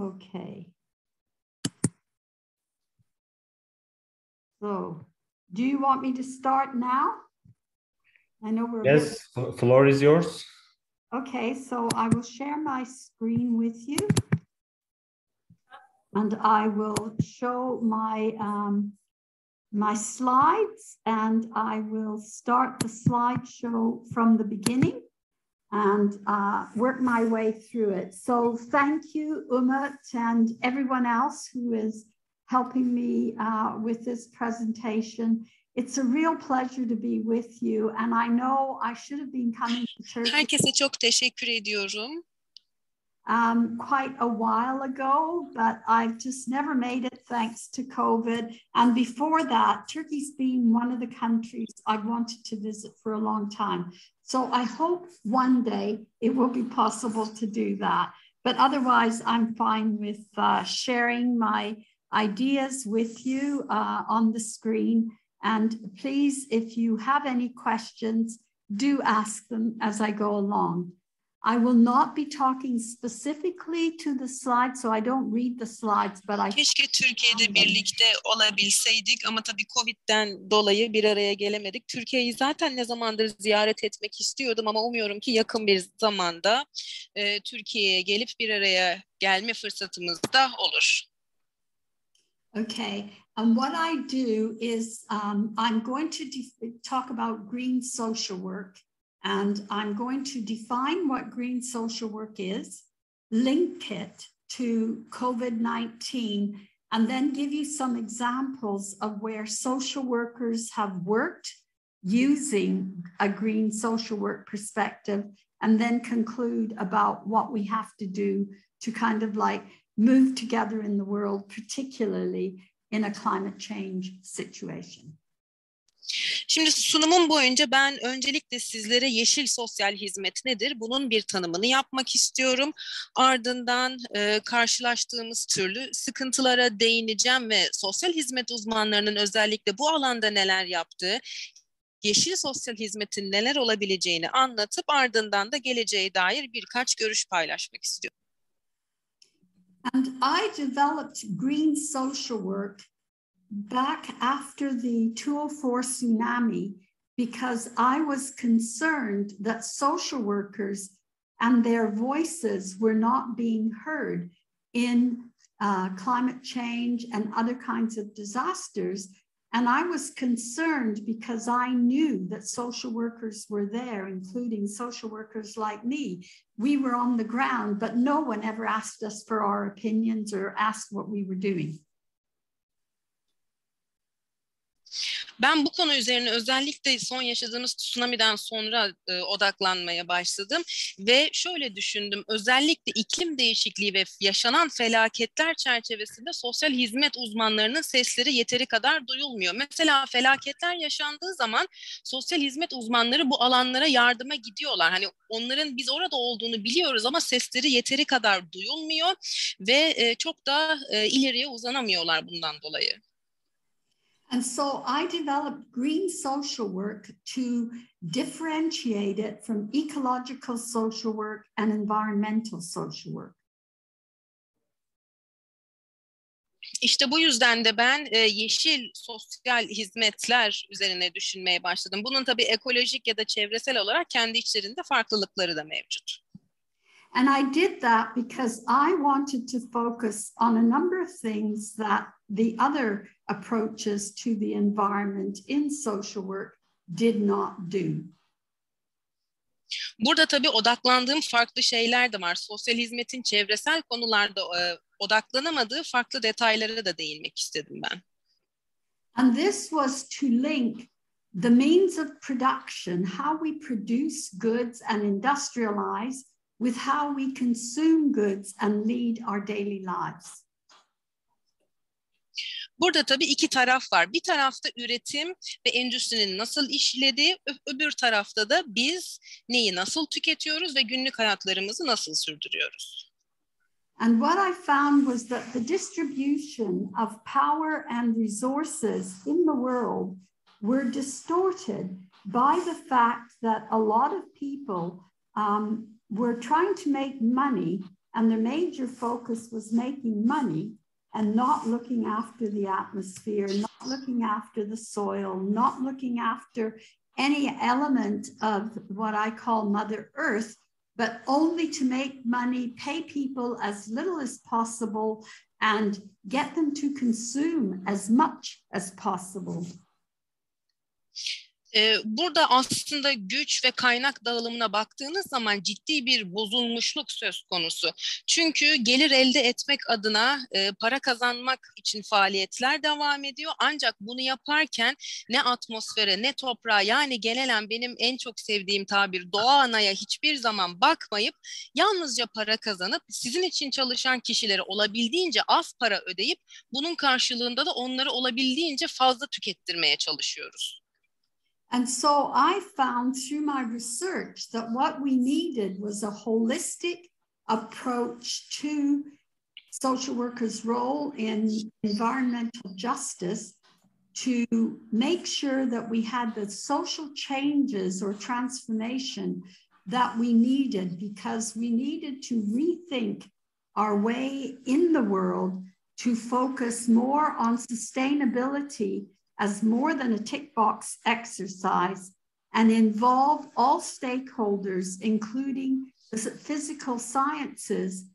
Okay. So, do you want me to start now? I know we're. Yes, floor is yours. Okay, so I will share my screen with you. And I will show my um, my slides and I will start the slideshow from the beginning and uh, work my way through it. So thank you, Umut, and everyone else who is helping me uh, with this presentation. It's a real pleasure to be with you and I know I should have been coming to church. Herkese çok teşekkür ediyorum. Um, quite a while ago, but I've just never made it thanks to COVID. And before that, Turkey's been one of the countries I've wanted to visit for a long time. So I hope one day it will be possible to do that. But otherwise, I'm fine with uh, sharing my ideas with you uh, on the screen. And please, if you have any questions, do ask them as I go along. I will not be talking specifically to the slides, so I don't read the slides, but I Keşke Türkiye'de birlikte olabilseydik ama tabii Covid'den dolayı bir araya gelemedik. Türkiye'yi zaten ne zamandır ziyaret etmek istiyordum ama umuyorum ki yakın bir zamanda e, Türkiye'ye gelip bir araya gelme fırsatımız da olur. Okay, and what I do is um, I'm going to talk about green social work And I'm going to define what green social work is, link it to COVID 19, and then give you some examples of where social workers have worked using a green social work perspective, and then conclude about what we have to do to kind of like move together in the world, particularly in a climate change situation. Şimdi sunumum boyunca ben öncelikle sizlere yeşil sosyal hizmet nedir? Bunun bir tanımını yapmak istiyorum. Ardından e, karşılaştığımız türlü sıkıntılara değineceğim ve sosyal hizmet uzmanlarının özellikle bu alanda neler yaptığı, yeşil sosyal hizmetin neler olabileceğini anlatıp ardından da geleceğe dair birkaç görüş paylaşmak istiyorum. And I developed green social work back after the 204 tsunami because I was concerned that social workers and their voices were not being heard in uh, climate change and other kinds of disasters. And I was concerned because I knew that social workers were there, including social workers like me. We were on the ground, but no one ever asked us for our opinions or asked what we were doing. Ben bu konu üzerine özellikle son yaşadığımız tsunami'den sonra e, odaklanmaya başladım ve şöyle düşündüm. Özellikle iklim değişikliği ve yaşanan felaketler çerçevesinde sosyal hizmet uzmanlarının sesleri yeteri kadar duyulmuyor. Mesela felaketler yaşandığı zaman sosyal hizmet uzmanları bu alanlara yardıma gidiyorlar. Hani onların biz orada olduğunu biliyoruz ama sesleri yeteri kadar duyulmuyor ve e, çok da e, ileriye uzanamıyorlar bundan dolayı. And so I developed green social work to differentiate it from ecological social work and environmental social work. İşte bu yüzden de ben e, yeşil sosyal hizmetler üzerine düşünmeye başladım. Bunun tabii ekolojik ya da çevresel olarak kendi içlerinde farklılıkları da mevcut. And I did that because I wanted to focus on a number of things that the other approaches to the environment in social work did not do. Burada tabii odaklandığım farklı şeyler de var. Sosyal hizmetin çevresel konularda e, odaklanamadığı farklı detaylara da değinmek istedim ben. And this was to link the means of production, how we produce goods and industrialize with how we consume goods and lead our daily lives. Burada tabii iki taraf var. Bir tarafta üretim ve endüstrinin nasıl işlediği, öbür tarafta da biz neyi nasıl tüketiyoruz ve günlük hayatlarımızı nasıl sürdürüyoruz. And what I found was that the distribution of power and resources in the world were distorted by the fact that a lot of people um, were trying to make money and their major focus was making money and not looking after the atmosphere, not looking after the soil, not looking after any element of what I call Mother Earth, but only to make money, pay people as little as possible, and get them to consume as much as possible. Burada aslında güç ve kaynak dağılımına baktığınız zaman ciddi bir bozulmuşluk söz konusu. Çünkü gelir elde etmek adına para kazanmak için faaliyetler devam ediyor. Ancak bunu yaparken ne atmosfere ne toprağa yani genelen benim en çok sevdiğim tabir doğa anaya hiçbir zaman bakmayıp yalnızca para kazanıp sizin için çalışan kişilere olabildiğince az para ödeyip bunun karşılığında da onları olabildiğince fazla tükettirmeye çalışıyoruz. And so I found through my research that what we needed was a holistic approach to social workers' role in environmental justice to make sure that we had the social changes or transformation that we needed because we needed to rethink our way in the world to focus more on sustainability as more than a tick box exercise and involve all stakeholders, including the physical sciences,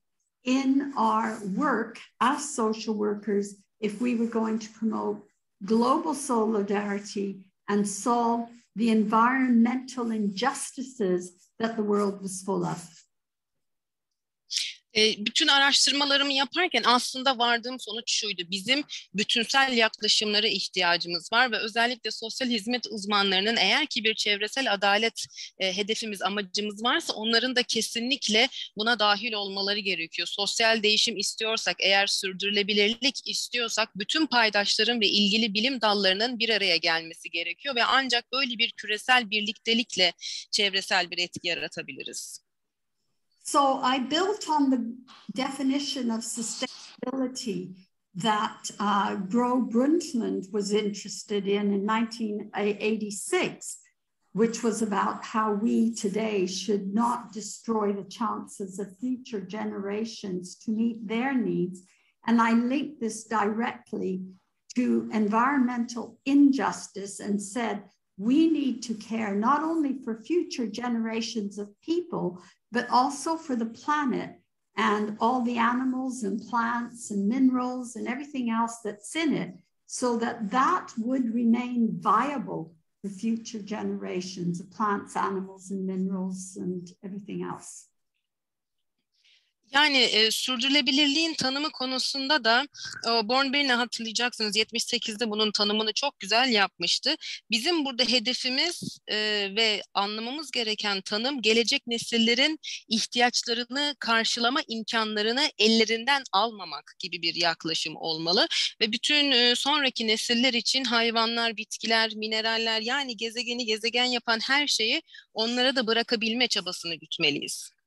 in our work as social workers if we were going to promote global solidarity and solve the environmental injustices that the world was full of. Bütün araştırmalarımı yaparken aslında vardığım sonuç şuydu. Bizim bütünsel yaklaşımlara ihtiyacımız var ve özellikle sosyal hizmet uzmanlarının eğer ki bir çevresel adalet hedefimiz, amacımız varsa onların da kesinlikle buna dahil olmaları gerekiyor. Sosyal değişim istiyorsak, eğer sürdürülebilirlik istiyorsak bütün paydaşların ve ilgili bilim dallarının bir araya gelmesi gerekiyor ve ancak böyle bir küresel birliktelikle çevresel bir etki yaratabiliriz. So I built on the definition of sustainability that uh, Gro Brundtland was interested in in 1986, which was about how we today should not destroy the chances of future generations to meet their needs. And I linked this directly to environmental injustice and said, we need to care not only for future generations of people, but also for the planet and all the animals and plants and minerals and everything else that's in it so that that would remain viable for future generations of plants, animals, and minerals and everything else. Yani e, sürdürülebilirliğin tanımı konusunda da e, Bornberg'ini hatırlayacaksınız 78'de bunun tanımını çok güzel yapmıştı. Bizim burada hedefimiz e, ve anlamamız gereken tanım gelecek nesillerin ihtiyaçlarını karşılama imkanlarını ellerinden almamak gibi bir yaklaşım olmalı ve bütün e, sonraki nesiller için hayvanlar, bitkiler, mineraller yani gezegeni gezegen yapan her şeyi onlara da bırakabilme çabasını gütmeliyiz.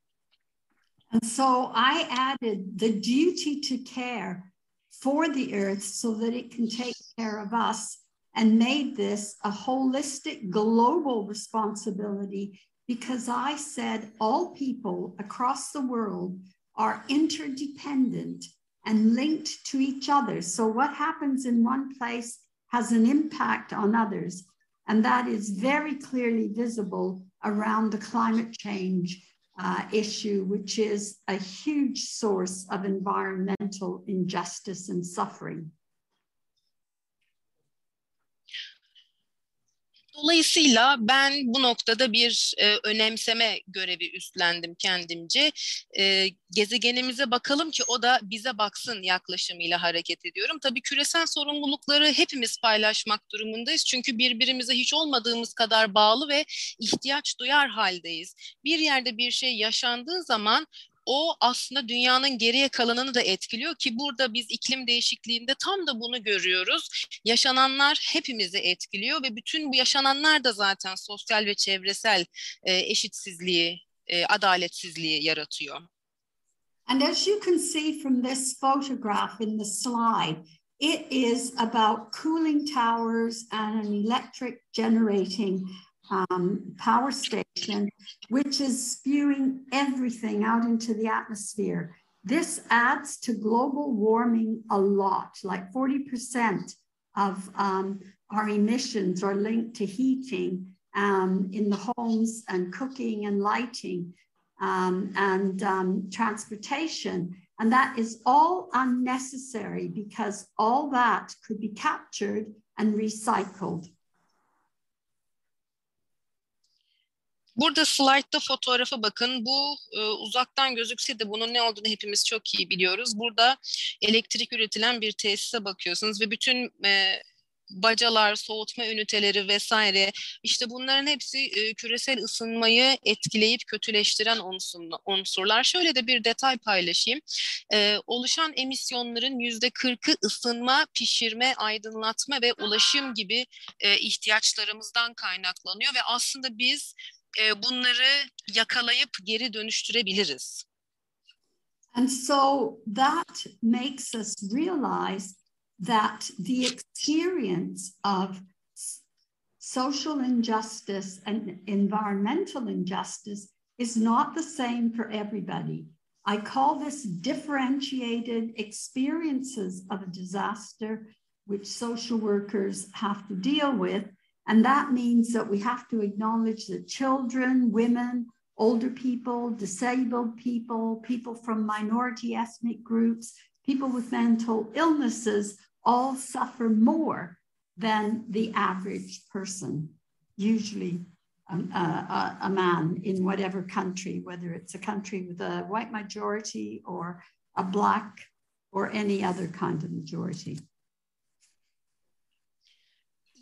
And so I added the duty to care for the earth so that it can take care of us and made this a holistic global responsibility because I said all people across the world are interdependent and linked to each other. So what happens in one place has an impact on others. And that is very clearly visible around the climate change uh, issue, which is a huge source of environmental injustice and suffering. Dolayısıyla ben bu noktada bir e, önemseme görevi üstlendim kendimce. E, gezegenimize bakalım ki o da bize baksın yaklaşımıyla hareket ediyorum. Tabii küresel sorumlulukları hepimiz paylaşmak durumundayız. Çünkü birbirimize hiç olmadığımız kadar bağlı ve ihtiyaç duyar haldeyiz. Bir yerde bir şey yaşandığı zaman o aslında dünyanın geriye kalanını da etkiliyor ki burada biz iklim değişikliğinde tam da bunu görüyoruz. Yaşananlar hepimizi etkiliyor ve bütün bu yaşananlar da zaten sosyal ve çevresel e, eşitsizliği, e, adaletsizliği yaratıyor. And as you can see from this photograph in the slide, it is about cooling towers and an electric generating um, power station, which is spewing everything out into the atmosphere. This adds to global warming a lot, like 40% of um, our emissions are linked to heating um, in the homes and cooking and lighting um, and um, transportation. And that is all unnecessary because all that could be captured and recycled. Burada slaytta fotoğrafa bakın. Bu e, uzaktan gözükse de bunun ne olduğunu hepimiz çok iyi biliyoruz. Burada elektrik üretilen bir tesise bakıyorsunuz ve bütün e, bacalar, soğutma üniteleri vesaire işte bunların hepsi e, küresel ısınmayı etkileyip kötüleştiren unsurlar. Şöyle de bir detay paylaşayım. E, oluşan emisyonların yüzde kırkı ısınma, pişirme, aydınlatma ve ulaşım gibi e, ihtiyaçlarımızdan kaynaklanıyor ve aslında biz e, bunları yakalayıp geri dönüştürebiliriz. And so that makes us realize that the experience of social injustice and environmental injustice is not the same for everybody. I call this differentiated experiences of a disaster, which social workers have to deal with. And that means that we have to acknowledge that children, women, older people, disabled people, people from minority ethnic groups, people with mental illnesses all suffer more than the average person, usually um, a, a, man in whatever country, whether it's a country with a white majority or a black or any other kind of majority.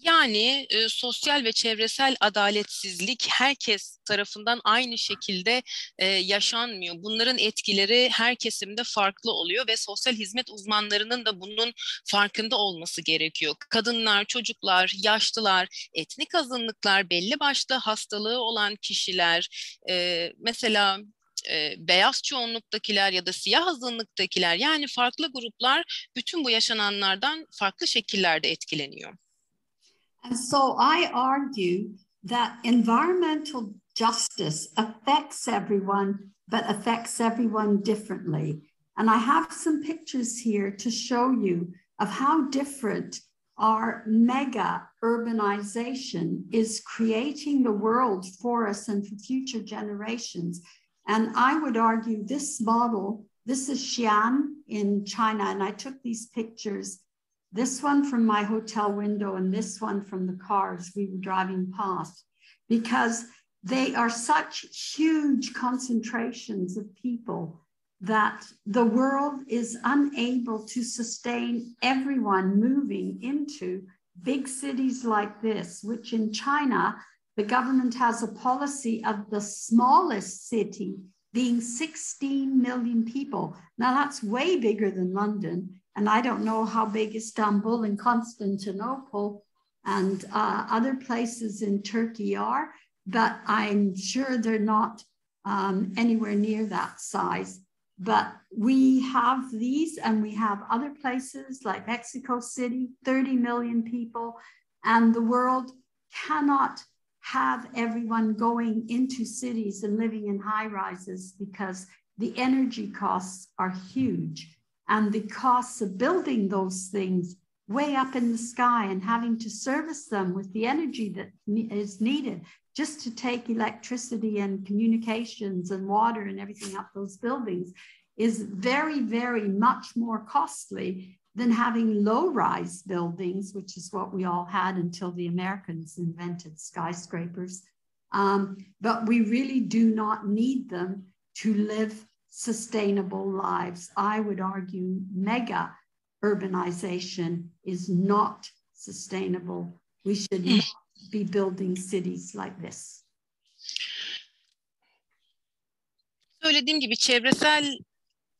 Yani e, sosyal ve çevresel adaletsizlik herkes tarafından aynı şekilde e, yaşanmıyor. Bunların etkileri her kesimde farklı oluyor ve sosyal hizmet uzmanlarının da bunun farkında olması gerekiyor. Kadınlar, çocuklar, yaşlılar, etnik azınlıklar, belli başlı hastalığı olan kişiler, e, mesela e, beyaz çoğunluktakiler ya da siyah azınlıktakiler yani farklı gruplar bütün bu yaşananlardan farklı şekillerde etkileniyor. And so I argue that environmental justice affects everyone, but affects everyone differently. And I have some pictures here to show you of how different our mega urbanization is creating the world for us and for future generations. And I would argue this model, this is Xi'an in China, and I took these pictures this one from my hotel window and this one from the cars we were driving past, because they are such huge concentrations of people that the world is unable to sustain everyone moving into big cities like this, which in China, the government has a policy of the smallest city being 16 million people. Now, that's way bigger than London. And I don't know how big Istanbul and Constantinople and uh, other places in Turkey are, but I'm sure they're not um, anywhere near that size. But we have these, and we have other places like Mexico City, 30 million people, and the world cannot have everyone going into cities and living in high rises because the energy costs are huge and the costs of building those things way up in the sky and having to service them with the energy that is needed just to take electricity and communications and water and everything up those buildings is very, very much more costly than having low rise buildings, which is what we all had until the Americans invented skyscrapers. Um, but we really do not need them to live sustainable lives. I would argue mega urbanization is not sustainable. We should hmm. not be building cities like this. Söylediğim gibi çevresel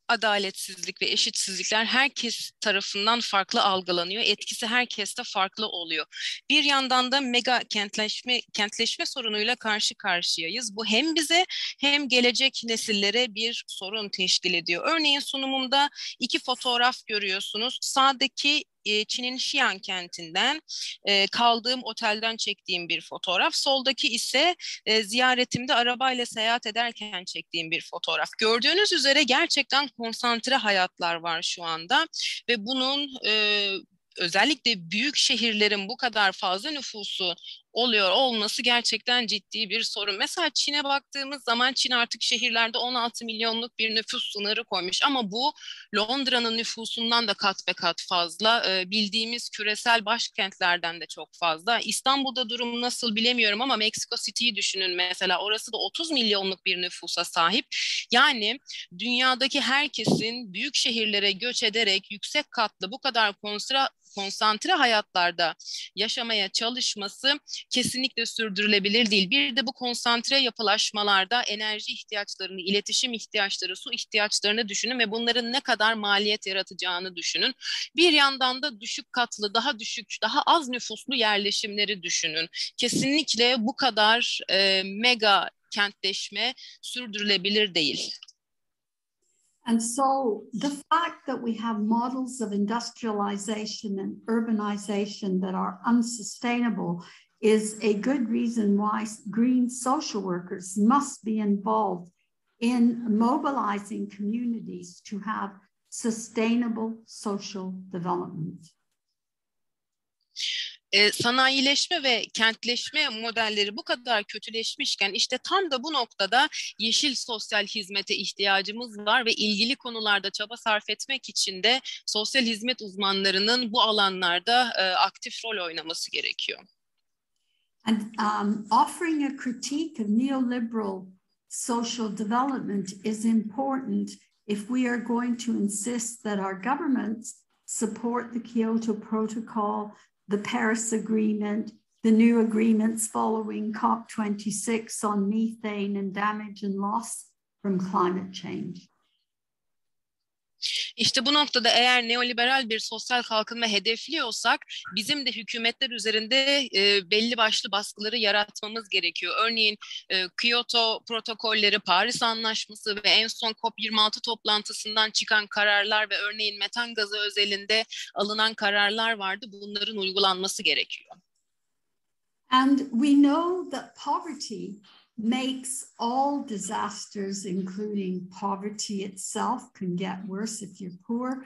adaletsizlik ve eşitsizlikler herkes tarafından farklı algılanıyor. Etkisi herkeste farklı oluyor. Bir yandan da mega kentleşme kentleşme sorunuyla karşı karşıyayız. Bu hem bize hem gelecek nesillere bir sorun teşkil ediyor. Örneğin sunumumda iki fotoğraf görüyorsunuz. Sağdaki e, Çin'in Xi'an kentinden e, kaldığım otelden çektiğim bir fotoğraf. Soldaki ise e, ziyaretimde arabayla seyahat ederken çektiğim bir fotoğraf. Gördüğünüz üzere gerçekten konsantre hayatlar var şu anda ve bunun e, özellikle büyük şehirlerin bu kadar fazla nüfusu oluyor olması gerçekten ciddi bir sorun. Mesela Çin'e baktığımız zaman Çin artık şehirlerde 16 milyonluk bir nüfus sınırı koymuş ama bu Londra'nın nüfusundan da kat ve kat fazla. Ee, bildiğimiz küresel başkentlerden de çok fazla. İstanbul'da durum nasıl bilemiyorum ama Mexico City'yi düşünün mesela. Orası da 30 milyonluk bir nüfusa sahip. Yani dünyadaki herkesin büyük şehirlere göç ederek yüksek katlı bu kadar konsantre konsantre hayatlarda yaşamaya çalışması kesinlikle sürdürülebilir değil. Bir de bu konsantre yapılaşmalarda enerji ihtiyaçlarını, iletişim ihtiyaçları, su ihtiyaçlarını düşünün ve bunların ne kadar maliyet yaratacağını düşünün. Bir yandan da düşük katlı, daha düşük, daha az nüfuslu yerleşimleri düşünün. Kesinlikle bu kadar e, mega kentleşme sürdürülebilir değil. And so the fact that we have models of industrialization and urbanization that are unsustainable is a good reason why green social workers must be involved in mobilizing communities to have sustainable social development. E, sanayileşme ve kentleşme modelleri bu kadar kötüleşmişken işte tam da bu noktada yeşil sosyal hizmete ihtiyacımız var ve ilgili konularda çaba sarf etmek için de sosyal hizmet uzmanlarının bu alanlarda e, aktif rol oynaması gerekiyor. And um, offering a critique of neoliberal social development is important if we are going to insist that our governments support the Kyoto Protocol the Paris Agreement, the new agreements following COP26 on methane and damage and loss from climate change. İşte bu noktada eğer neoliberal bir sosyal kalkınma hedefliyorsak bizim de hükümetler üzerinde e, belli başlı baskıları yaratmamız gerekiyor. Örneğin e, Kyoto protokolleri, Paris Anlaşması ve en son COP26 toplantısından çıkan kararlar ve örneğin metan gazı özelinde alınan kararlar vardı. Bunların uygulanması gerekiyor. And we know that poverty makes all disasters, including poverty itself, can get worse if you're poor.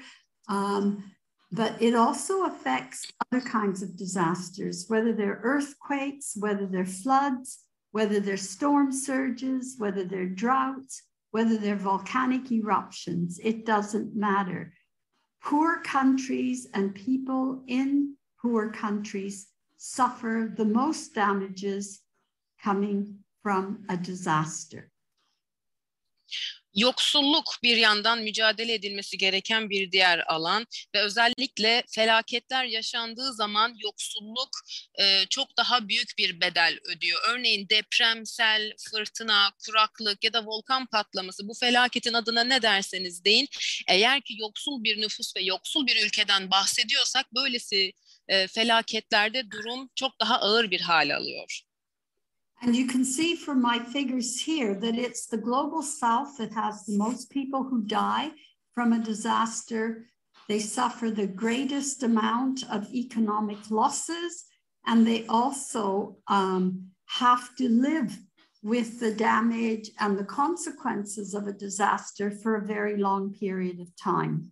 Um, but it also affects other kinds of disasters, whether they're earthquakes, whether they're floods, whether they're storm surges, whether they're droughts, whether they're volcanic eruptions, it doesn't matter. Poor countries and people in poor countries suffer the most damages coming from a disaster. Yoksulluk bir yandan mücadele edilmesi gereken bir diğer alan ve özellikle felaketler yaşandığı zaman yoksulluk e, çok daha büyük bir bedel ödüyor. Örneğin depremsel, fırtına, kuraklık ya da volkan patlaması bu felaketin adına ne derseniz deyin. Eğer ki yoksul bir nüfus ve yoksul bir ülkeden bahsediyorsak böylesi e, felaketlerde durum çok daha ağır bir hale alıyor. And you can see from my figures here that it's the global south that has the most people who die from a disaster. They suffer the greatest amount of economic losses, and they also um, have to live with the damage and the consequences of a disaster for a very long period of time.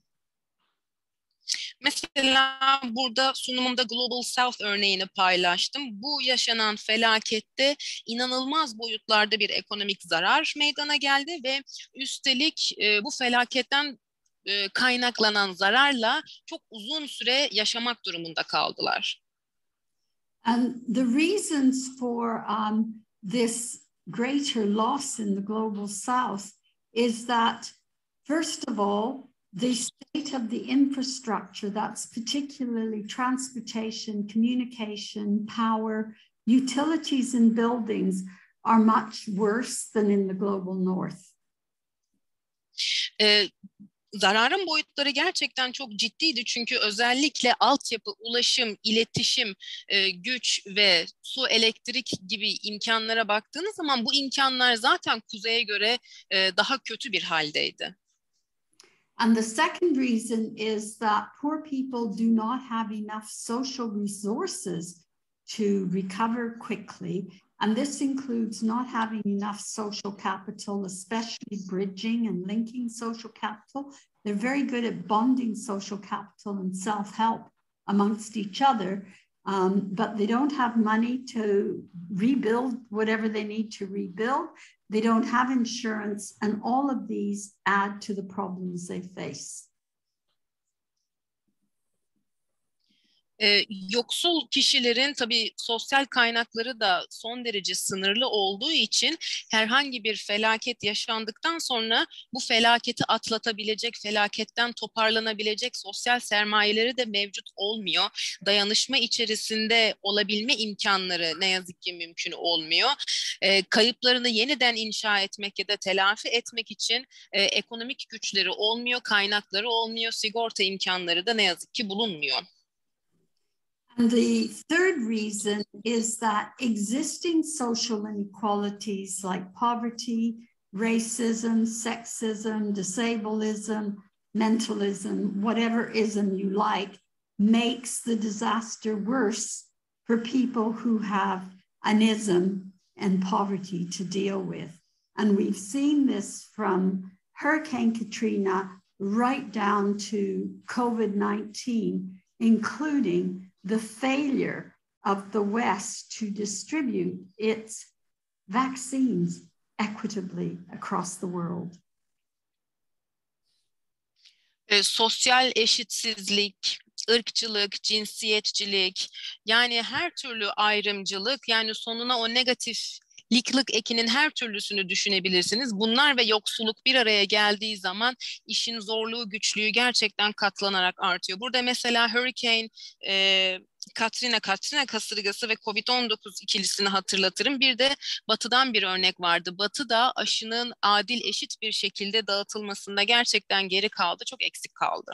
Mesela burada sunumumda Global South örneğini paylaştım. Bu yaşanan felakette inanılmaz boyutlarda bir ekonomik zarar meydana geldi ve üstelik e, bu felaketten e, kaynaklanan zararla çok uzun süre yaşamak durumunda kaldılar. And the reasons for um, this greater loss in the global south is that, first of all, the state of the infrastructure, that's particularly transportation, communication, power, utilities, and buildings, are much worse than in the global north. Ee, zararın boyutları gerçekten çok ciddiydi çünkü özellikle altyapı, ulaşım, iletişim, e, güç ve su, elektrik gibi imkanlara baktığınız zaman bu imkanlar zaten kuzeye göre e, daha kötü bir haldeydi. And the second reason is that poor people do not have enough social resources to recover quickly. And this includes not having enough social capital, especially bridging and linking social capital. They're very good at bonding social capital and self help amongst each other, um, but they don't have money to rebuild whatever they need to rebuild. They don't have insurance, and all of these add to the problems they face. E, yoksul kişilerin tabii sosyal kaynakları da son derece sınırlı olduğu için herhangi bir felaket yaşandıktan sonra bu felaketi atlatabilecek, felaketten toparlanabilecek sosyal sermayeleri de mevcut olmuyor. Dayanışma içerisinde olabilme imkanları ne yazık ki mümkün olmuyor. E, kayıplarını yeniden inşa etmek ya da telafi etmek için e, ekonomik güçleri olmuyor, kaynakları olmuyor, sigorta imkanları da ne yazık ki bulunmuyor. And the third reason is that existing social inequalities like poverty, racism, sexism, disableism, mentalism, whatever ism you like, makes the disaster worse for people who have an ism and poverty to deal with. And we've seen this from Hurricane Katrina right down to COVID 19, including the failure of the West to distribute its vaccines equitably across the world. E, sosyal eşitsizlik, ırkçılık, cinsiyetçilik yani her türlü ayrımcılık yani sonuna o negatif liklik ekinin her türlüsünü düşünebilirsiniz. Bunlar ve yoksulluk bir araya geldiği zaman işin zorluğu, güçlüğü gerçekten katlanarak artıyor. Burada mesela Hurricane e, Katrina, Katrina kasırgası ve Covid-19 ikilisini hatırlatırım. Bir de Batı'dan bir örnek vardı. Batı da aşının adil, eşit bir şekilde dağıtılmasında gerçekten geri kaldı, çok eksik kaldı.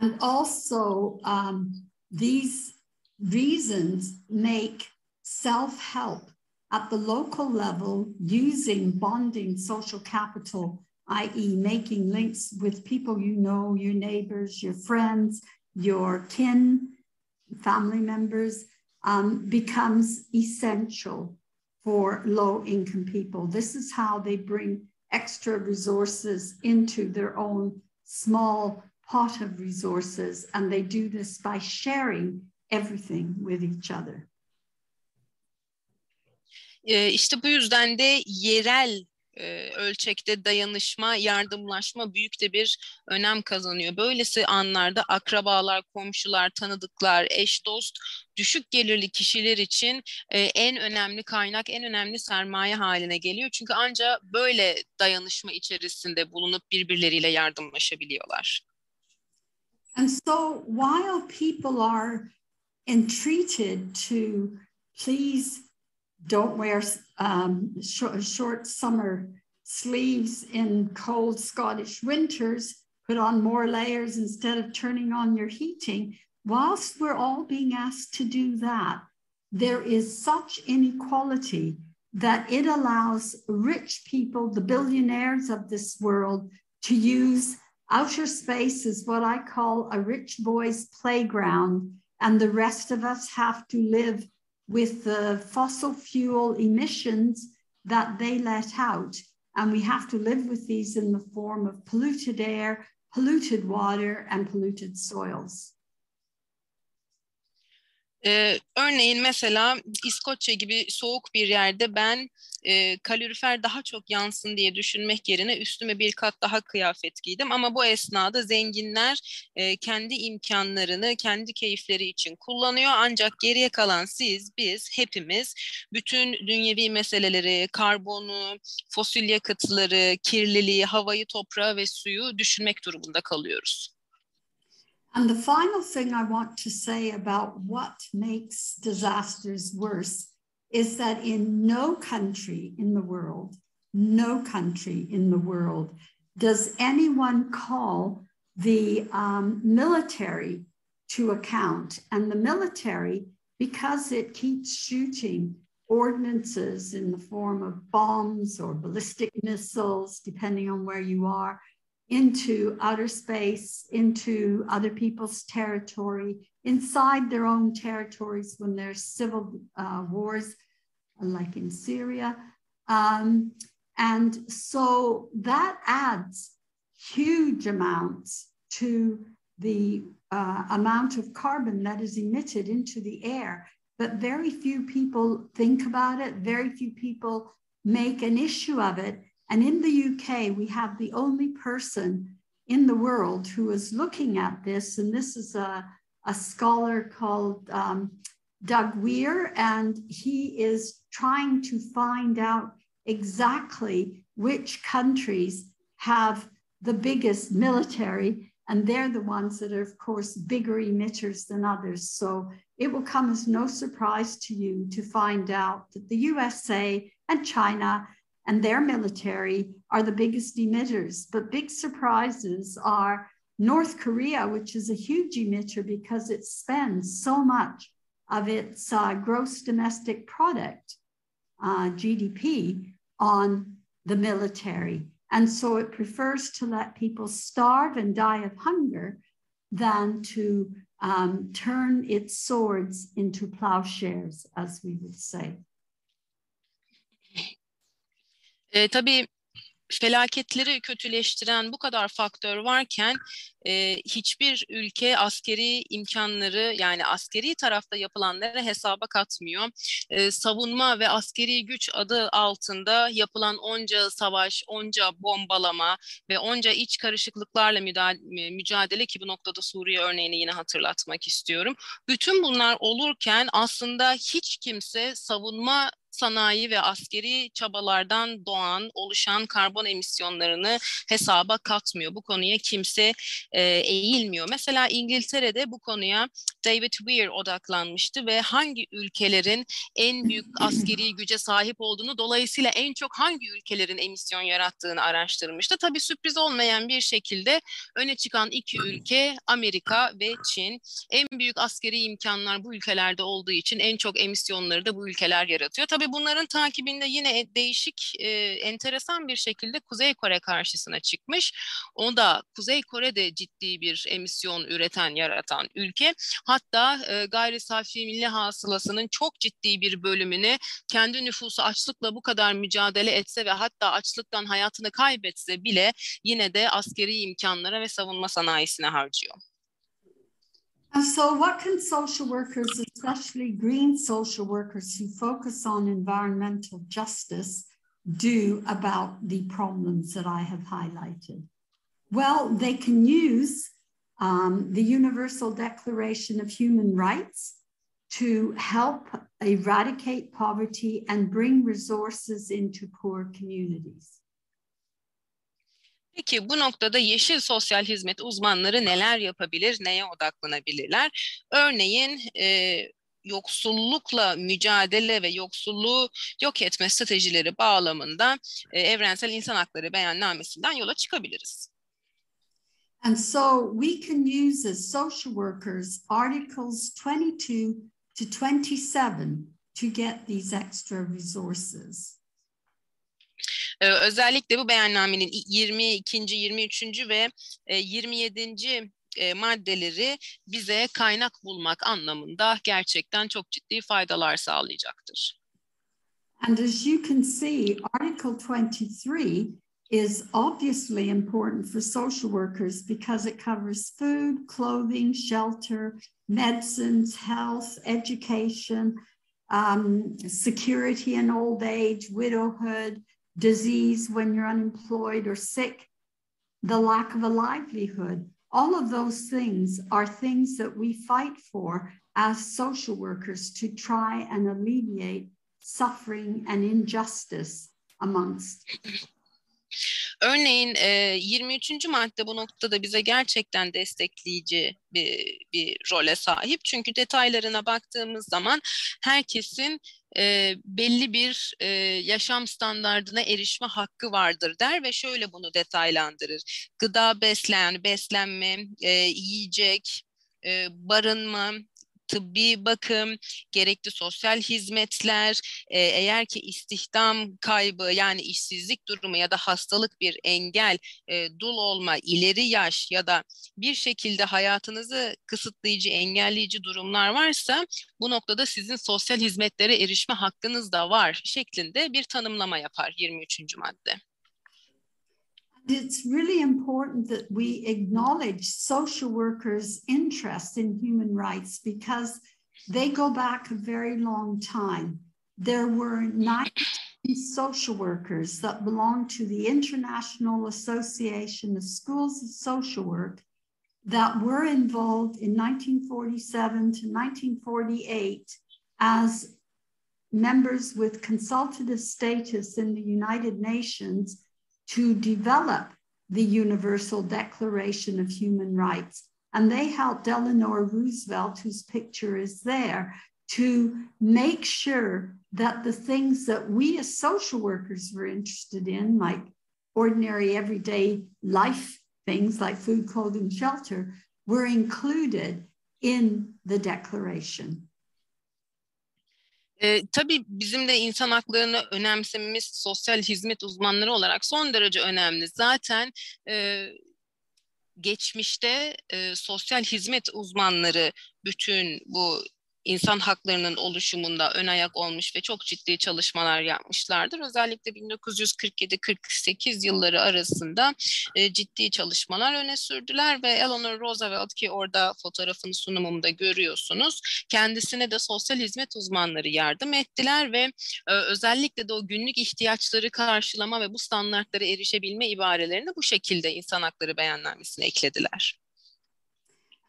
And also um, these reasons make self-help at the local level using bonding social capital, i.e., making links with people you know, your neighbors, your friends, your kin, family members, um, becomes essential for low income people. This is how they bring extra resources into their own small pot of resources, and they do this by sharing everything with each other. E, işte bu yüzden de yerel e, ölçekte dayanışma, yardımlaşma büyük de bir önem kazanıyor. Böylesi anlarda akrabalar, komşular, tanıdıklar, eş dost, düşük gelirli kişiler için e, en önemli kaynak, en önemli sermaye haline geliyor. Çünkü ancak böyle dayanışma içerisinde bulunup birbirleriyle yardımlaşabiliyorlar. And so while people are entreated to please don't wear um, short, short summer sleeves in cold Scottish winters, put on more layers instead of turning on your heating. Whilst we're all being asked to do that, there is such inequality that it allows rich people, the billionaires of this world, to use outer space as what I call a rich boy's playground. And the rest of us have to live with the fossil fuel emissions that they let out. And we have to live with these in the form of polluted air, polluted water, and polluted soils. Ee, örneğin mesela İskoçya gibi soğuk bir yerde ben e, kalorifer daha çok yansın diye düşünmek yerine üstüme bir kat daha kıyafet giydim. Ama bu esnada zenginler e, kendi imkanlarını kendi keyifleri için kullanıyor. Ancak geriye kalan siz, biz, hepimiz bütün dünyevi meseleleri, karbonu, fosil yakıtları, kirliliği, havayı, toprağı ve suyu düşünmek durumunda kalıyoruz. And the final thing I want to say about what makes disasters worse is that in no country in the world, no country in the world, does anyone call the um, military to account. And the military, because it keeps shooting ordinances in the form of bombs or ballistic missiles, depending on where you are, into outer space, into other people's territory, inside their own territories when there's civil uh, wars, like in Syria. Um, and so that adds huge amounts to the uh, amount of carbon that is emitted into the air. But very few people think about it, very few people make an issue of it. And in the UK, we have the only person in the world who is looking at this, and this is a, a scholar called um, Doug Weir, and he is trying to find out exactly which countries have the biggest military, and they're the ones that are, of course, bigger emitters than others. So it will come as no surprise to you to find out that the USA and China and their military are the biggest emitters. But big surprises are North Korea, which is a huge emitter because it spends so much of its uh, gross domestic product, uh, GDP, on the military. And so it prefers to let people starve and die of hunger than to um, turn its swords into plowshares, as we would say. E, tabii felaketleri kötüleştiren bu kadar faktör varken e, hiçbir ülke askeri imkanları yani askeri tarafta yapılanları hesaba katmıyor. E, savunma ve askeri güç adı altında yapılan onca savaş, onca bombalama ve onca iç karışıklıklarla mücadele ki bu noktada Suriye örneğini yine hatırlatmak istiyorum. Bütün bunlar olurken aslında hiç kimse savunma sanayi ve askeri çabalardan doğan, oluşan karbon emisyonlarını hesaba katmıyor. Bu konuya kimse e, eğilmiyor. Mesela İngiltere'de bu konuya David Weir odaklanmıştı ve hangi ülkelerin en büyük askeri güce sahip olduğunu dolayısıyla en çok hangi ülkelerin emisyon yarattığını araştırmıştı. Tabii sürpriz olmayan bir şekilde öne çıkan iki ülke Amerika ve Çin. En büyük askeri imkanlar bu ülkelerde olduğu için en çok emisyonları da bu ülkeler yaratıyor. Tabii bunların takibinde yine değişik, e, enteresan bir şekilde Kuzey Kore karşısına çıkmış. O da Kuzey Kore de ciddi bir emisyon üreten, yaratan ülke. Hatta e, gayri safi milli hasılasının çok ciddi bir bölümünü kendi nüfusu açlıkla bu kadar mücadele etse ve hatta açlıktan hayatını kaybetse bile yine de askeri imkanlara ve savunma sanayisine harcıyor. And so, what can social workers, especially green social workers who focus on environmental justice, do about the problems that I have highlighted? Well, they can use um, the Universal Declaration of Human Rights to help eradicate poverty and bring resources into poor communities. Peki bu noktada yeşil sosyal hizmet uzmanları neler yapabilir, neye odaklanabilirler? Örneğin e, yoksullukla mücadele ve yoksulluğu yok etme stratejileri bağlamında e, evrensel insan hakları beyannamesinden yola çıkabiliriz. And so we can use as social workers Articles 22 to 27 to get these extra resources. Ee, özellikle bu beyannamenin 22. 23. ve 27. E, maddeleri bize kaynak bulmak anlamında gerçekten çok ciddi faydalar sağlayacaktır. And as you can see, Article 23 is obviously important for social workers because it covers food, clothing, shelter, medicines, health, education, um, security in old age, widowhood, disease when you're unemployed or sick, the lack of a livelihood. All of those things are things that we fight for as social workers to try and alleviate suffering and injustice amongst Örneğin e, 23. madde bu noktada bize gerçekten destekleyici bir, bir role sahip. Çünkü detaylarına baktığımız zaman herkesin belli bir yaşam standardına erişme hakkı vardır der ve şöyle bunu detaylandırır. Gıda beslen, beslenme, yiyecek, barınma, tıbbi bakım, gerekli sosyal hizmetler, e, eğer ki istihdam kaybı yani işsizlik durumu ya da hastalık bir engel, e, dul olma, ileri yaş ya da bir şekilde hayatınızı kısıtlayıcı, engelleyici durumlar varsa bu noktada sizin sosyal hizmetlere erişme hakkınız da var şeklinde bir tanımlama yapar 23. madde. It's really important that we acknowledge social workers' interest in human rights because they go back a very long time. There were 19 social workers that belonged to the International Association of Schools of Social Work that were involved in 1947 to 1948 as members with consultative status in the United Nations to develop the Universal Declaration of Human Rights. And they helped Eleanor Roosevelt, whose picture is there, to make sure that the things that we as social workers were interested in, like ordinary everyday life things like food, clothing, shelter, were included in the declaration. E, tabii bizim de insan haklarını önemsememiz sosyal hizmet uzmanları olarak son derece önemli. Zaten e, geçmişte e, sosyal hizmet uzmanları bütün bu insan haklarının oluşumunda ön ayak olmuş ve çok ciddi çalışmalar yapmışlardır. Özellikle 1947-48 yılları arasında e, ciddi çalışmalar öne sürdüler ve Eleanor Roosevelt ki orada fotoğrafını sunumumda görüyorsunuz. Kendisine de sosyal hizmet uzmanları yardım ettiler ve e, özellikle de o günlük ihtiyaçları karşılama ve bu standartlara erişebilme ibarelerini bu şekilde insan hakları beyannamesine eklediler.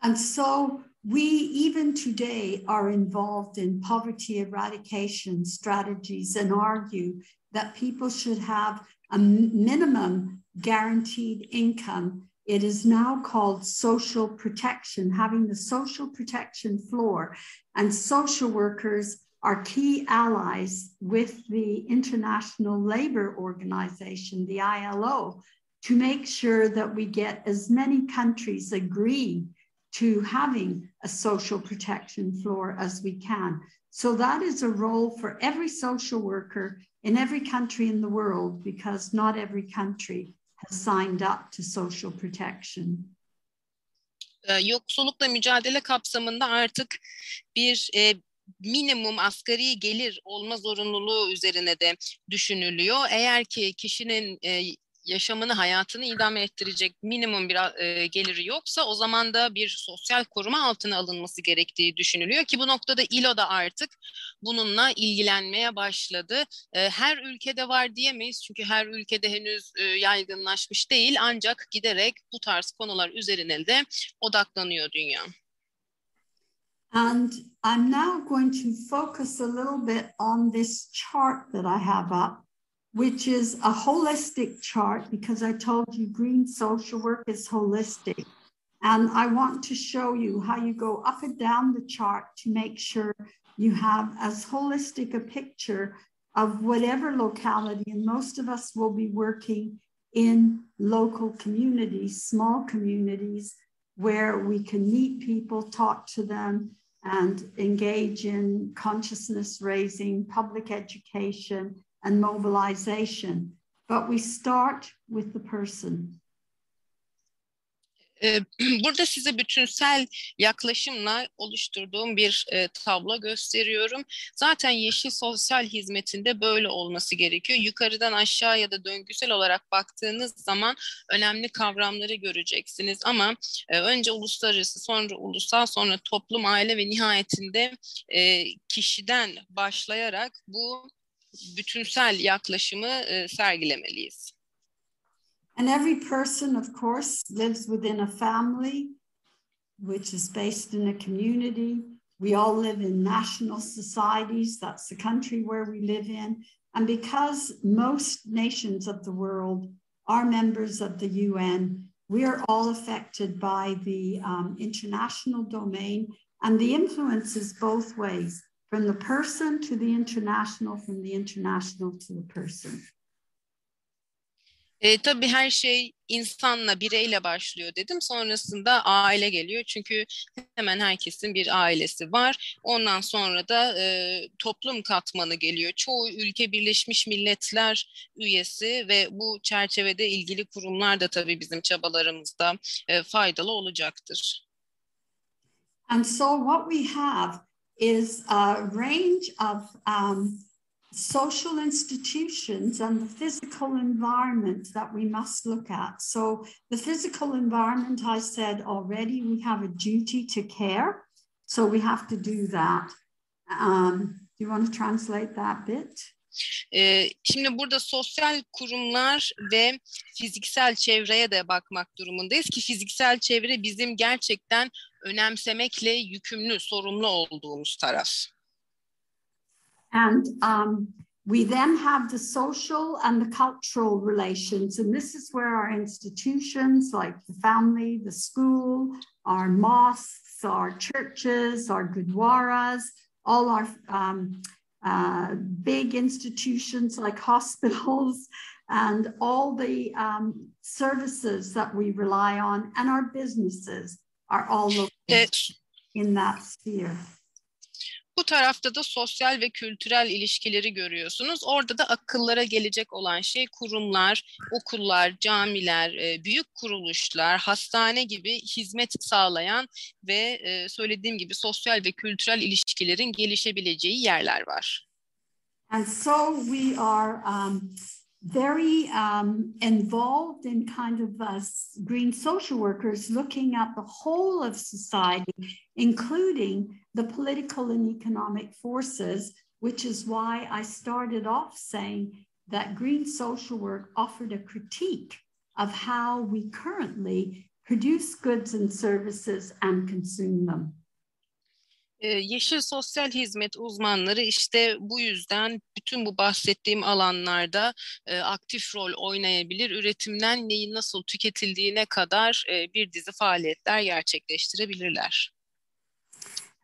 And so we even today are involved in poverty eradication strategies and argue that people should have a minimum guaranteed income. It is now called social protection, having the social protection floor. And social workers are key allies with the International Labor Organization, the ILO, to make sure that we get as many countries agree to having a social protection floor as we can. So that is a role for every social worker in every country in the world because not every country has signed up to social protection. Yoksullukla mücadele kapsamında artık bir e, minimum asgari gelir olma zorunluluğu üzerine de düşünülüyor. Eğer ki kişinin e, yaşamını, hayatını idame ettirecek minimum bir e, geliri yoksa o zaman da bir sosyal koruma altına alınması gerektiği düşünülüyor ki bu noktada ILO da artık bununla ilgilenmeye başladı. E, her ülkede var diyemeyiz çünkü her ülkede henüz e, yaygınlaşmış değil ancak giderek bu tarz konular üzerine de odaklanıyor dünya. And I'm now going to focus a little bit on this chart that I have up. Which is a holistic chart because I told you green social work is holistic. And I want to show you how you go up and down the chart to make sure you have as holistic a picture of whatever locality. And most of us will be working in local communities, small communities, where we can meet people, talk to them, and engage in consciousness raising, public education, and mobilization, but we start with the person. Burada size bütünsel yaklaşımla oluşturduğum bir e, tablo gösteriyorum. Zaten yeşil sosyal hizmetinde böyle olması gerekiyor. Yukarıdan aşağı ya da döngüsel olarak baktığınız zaman önemli kavramları göreceksiniz. Ama e, önce uluslararası, sonra ulusal, sonra toplum, aile ve nihayetinde e, kişiden başlayarak bu bütünsel yaklaşımı sergilemeliyiz. And every person, of course, lives within a family, which is based in a community. We all live in national societies. That's the country where we live in. And because most nations of the world are members of the UN, we are all affected by the um, international domain, and the influence is both ways from the person to the international, from the international to the person. E, tabii her şey insanla, bireyle başlıyor dedim. Sonrasında aile geliyor. Çünkü hemen herkesin bir ailesi var. Ondan sonra da e, toplum katmanı geliyor. Çoğu ülke Birleşmiş Milletler üyesi ve bu çerçevede ilgili kurumlar da tabii bizim çabalarımızda e, faydalı olacaktır. And so what we have is a range of um, social institutions and the physical environment that we must look at. So, the physical environment, I said already, we have a duty to care. So, we have to do that. Um, do you want to translate that bit? Ee, şimdi burada sosyal kurumlar ve fiziksel çevreye de bakmak durumundayız ki fiziksel çevre bizim gerçekten önemsemekle yükümlü, sorumlu olduğumuz taraf. And um, we then have the social and the cultural relations. And this is where our institutions like the family, the school, our mosques, our churches, our gurdwaras, all our um, uh, big institutions like hospitals and all the um, services that we rely on and our businesses are all located in that sphere. Bu tarafta da sosyal ve kültürel ilişkileri görüyorsunuz. Orada da akıllara gelecek olan şey kurumlar, okullar, camiler, e, büyük kuruluşlar, hastane gibi hizmet sağlayan ve e, söylediğim gibi sosyal ve kültürel ilişkilerin gelişebileceği yerler var. And so we are um, very um, involved in kind of us green social workers looking at the whole of society, including the political and economic forces, which is why I started off saying that green social work offered a critique of how we currently produce goods and services and consume them. Yeşil sosyal hizmet uzmanları işte bu yüzden bütün bu bahsettiğim alanlarda aktif rol oynayabilir. Üretimden neyin nasıl tüketildiğine kadar bir dizi faaliyetler gerçekleştirebilirler.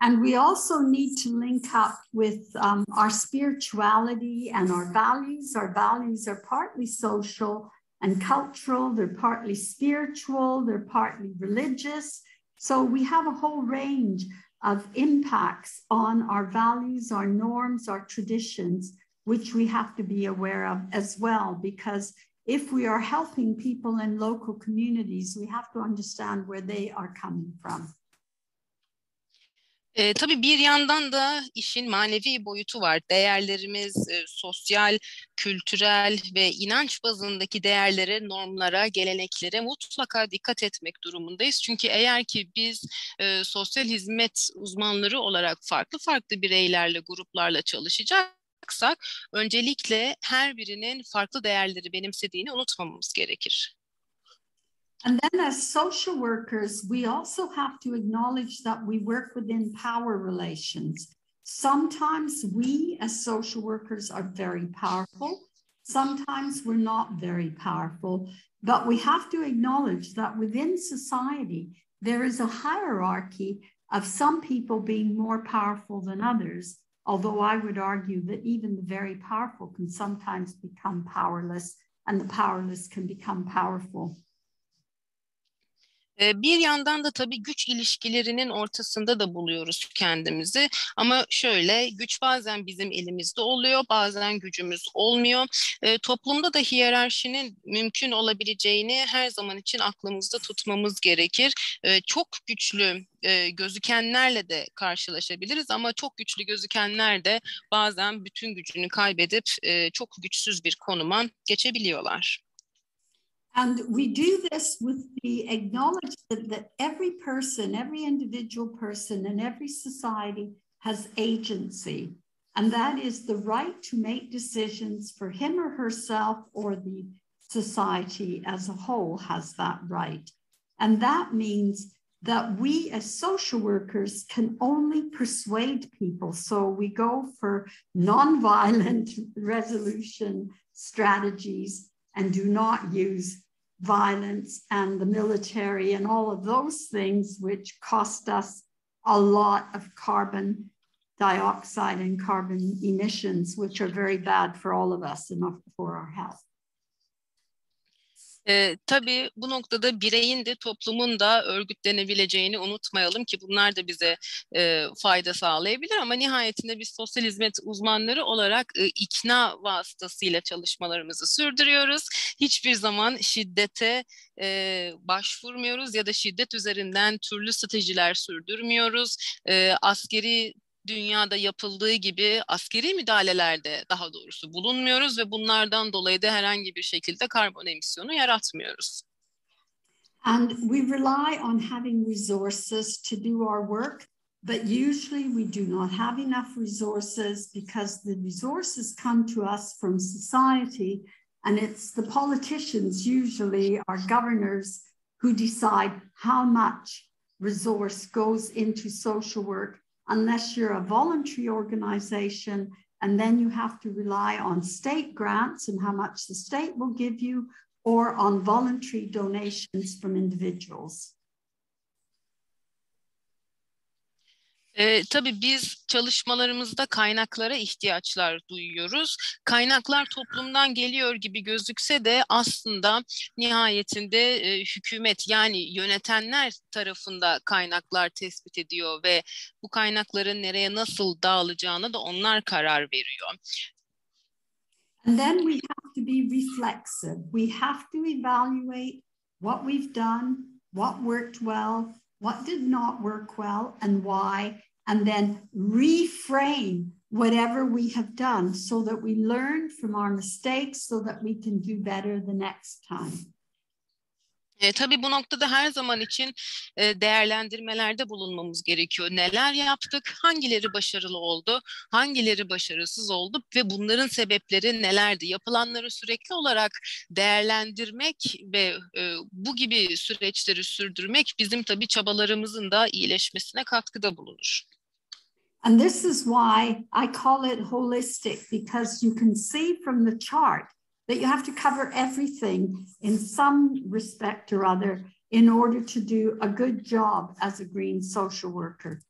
And we also need to link up with um, our spirituality and our values. Our values are partly social and cultural, they're partly spiritual, they're partly religious. So we have a whole range of impacts on our values, our norms, our traditions, which we have to be aware of as well. Because if we are helping people in local communities, we have to understand where they are coming from. E, tabii bir yandan da işin manevi boyutu var. Değerlerimiz, e, sosyal, kültürel ve inanç bazındaki değerlere, normlara, geleneklere mutlaka dikkat etmek durumundayız. Çünkü eğer ki biz e, sosyal hizmet uzmanları olarak farklı farklı bireylerle, gruplarla çalışacaksak öncelikle her birinin farklı değerleri benimsediğini unutmamamız gerekir. And then, as social workers, we also have to acknowledge that we work within power relations. Sometimes we, as social workers, are very powerful. Sometimes we're not very powerful. But we have to acknowledge that within society, there is a hierarchy of some people being more powerful than others. Although I would argue that even the very powerful can sometimes become powerless, and the powerless can become powerful. Bir yandan da tabii güç ilişkilerinin ortasında da buluyoruz kendimizi. Ama şöyle güç bazen bizim elimizde oluyor, bazen gücümüz olmuyor. E, toplumda da hiyerarşinin mümkün olabileceğini her zaman için aklımızda tutmamız gerekir. E, çok güçlü e, gözükenlerle de karşılaşabiliriz ama çok güçlü gözükenler de bazen bütün gücünü kaybedip e, çok güçsüz bir konuma geçebiliyorlar. And we do this with the acknowledgement that every person, every individual person, and every society has agency. And that is the right to make decisions for him or herself, or the society as a whole has that right. And that means that we as social workers can only persuade people. So we go for nonviolent resolution strategies and do not use violence and the military and all of those things, which cost us a lot of carbon dioxide and carbon emissions, which are very bad for all of us and for our health. E, tabii bu noktada bireyin de toplumun da örgütlenebileceğini unutmayalım ki bunlar da bize e, fayda sağlayabilir ama nihayetinde biz sosyal hizmet uzmanları olarak e, ikna vasıtasıyla çalışmalarımızı sürdürüyoruz. Hiçbir zaman şiddete e, başvurmuyoruz ya da şiddet üzerinden türlü stratejiler sürdürmüyoruz. E, askeri dünyada yapıldığı gibi askeri müdahalelerde daha doğrusu bulunmuyoruz ve bunlardan dolayı da herhangi bir şekilde karbon emisyonu yaratmıyoruz. And we rely on having resources to do our work, but usually we do not have enough resources because the resources come to us from society and it's the politicians, usually our governors, who decide how much resource goes into social work unless you're a voluntary organization and then you have to rely on state grants and how much the state will give you or on voluntary donations from individuals. E, tabii biz çalışmalarımızda kaynaklara ihtiyaçlar duyuyoruz. Kaynaklar toplumdan geliyor gibi gözükse de aslında nihayetinde e, hükümet yani yönetenler tarafında kaynaklar tespit ediyor ve bu kaynakların nereye nasıl dağılacağını da onlar karar veriyor. And then we have to be reflexive. We have to evaluate what we've done, what worked well, what did not work well, and why, and then reframe whatever we have done so that we learn from our mistakes so that we can do better the next time. E, tabii bu noktada her zaman için e, değerlendirmelerde bulunmamız gerekiyor. Neler yaptık, hangileri başarılı oldu, hangileri başarısız oldu ve bunların sebepleri nelerdi? Yapılanları sürekli olarak değerlendirmek ve e, bu gibi süreçleri sürdürmek bizim tabii çabalarımızın da iyileşmesine katkıda bulunur. And this is why I call it holistic because you can see from the chart that you have to cover everything in some respect or other in order to do a good job as a green social worker.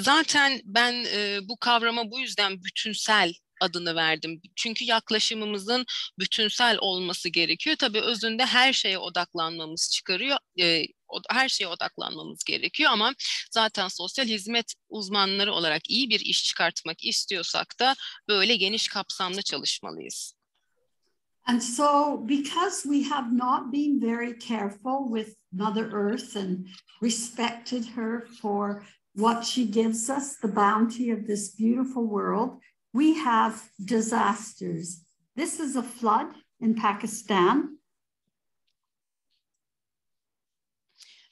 Zaten ben bu kavrama bu yüzden bütünsel adını verdim. Çünkü yaklaşımımızın bütünsel olması gerekiyor. Tabii özünde her şeye odaklanmamız çıkarıyor. E, her şeye odaklanmamız gerekiyor ama zaten sosyal hizmet uzmanları olarak iyi bir iş çıkartmak istiyorsak da böyle geniş kapsamlı çalışmalıyız. And so, because we have not been very careful with Mother Earth and respected her for what she gives us, the bounty of this beautiful world, we have disasters. This is a flood in Pakistan.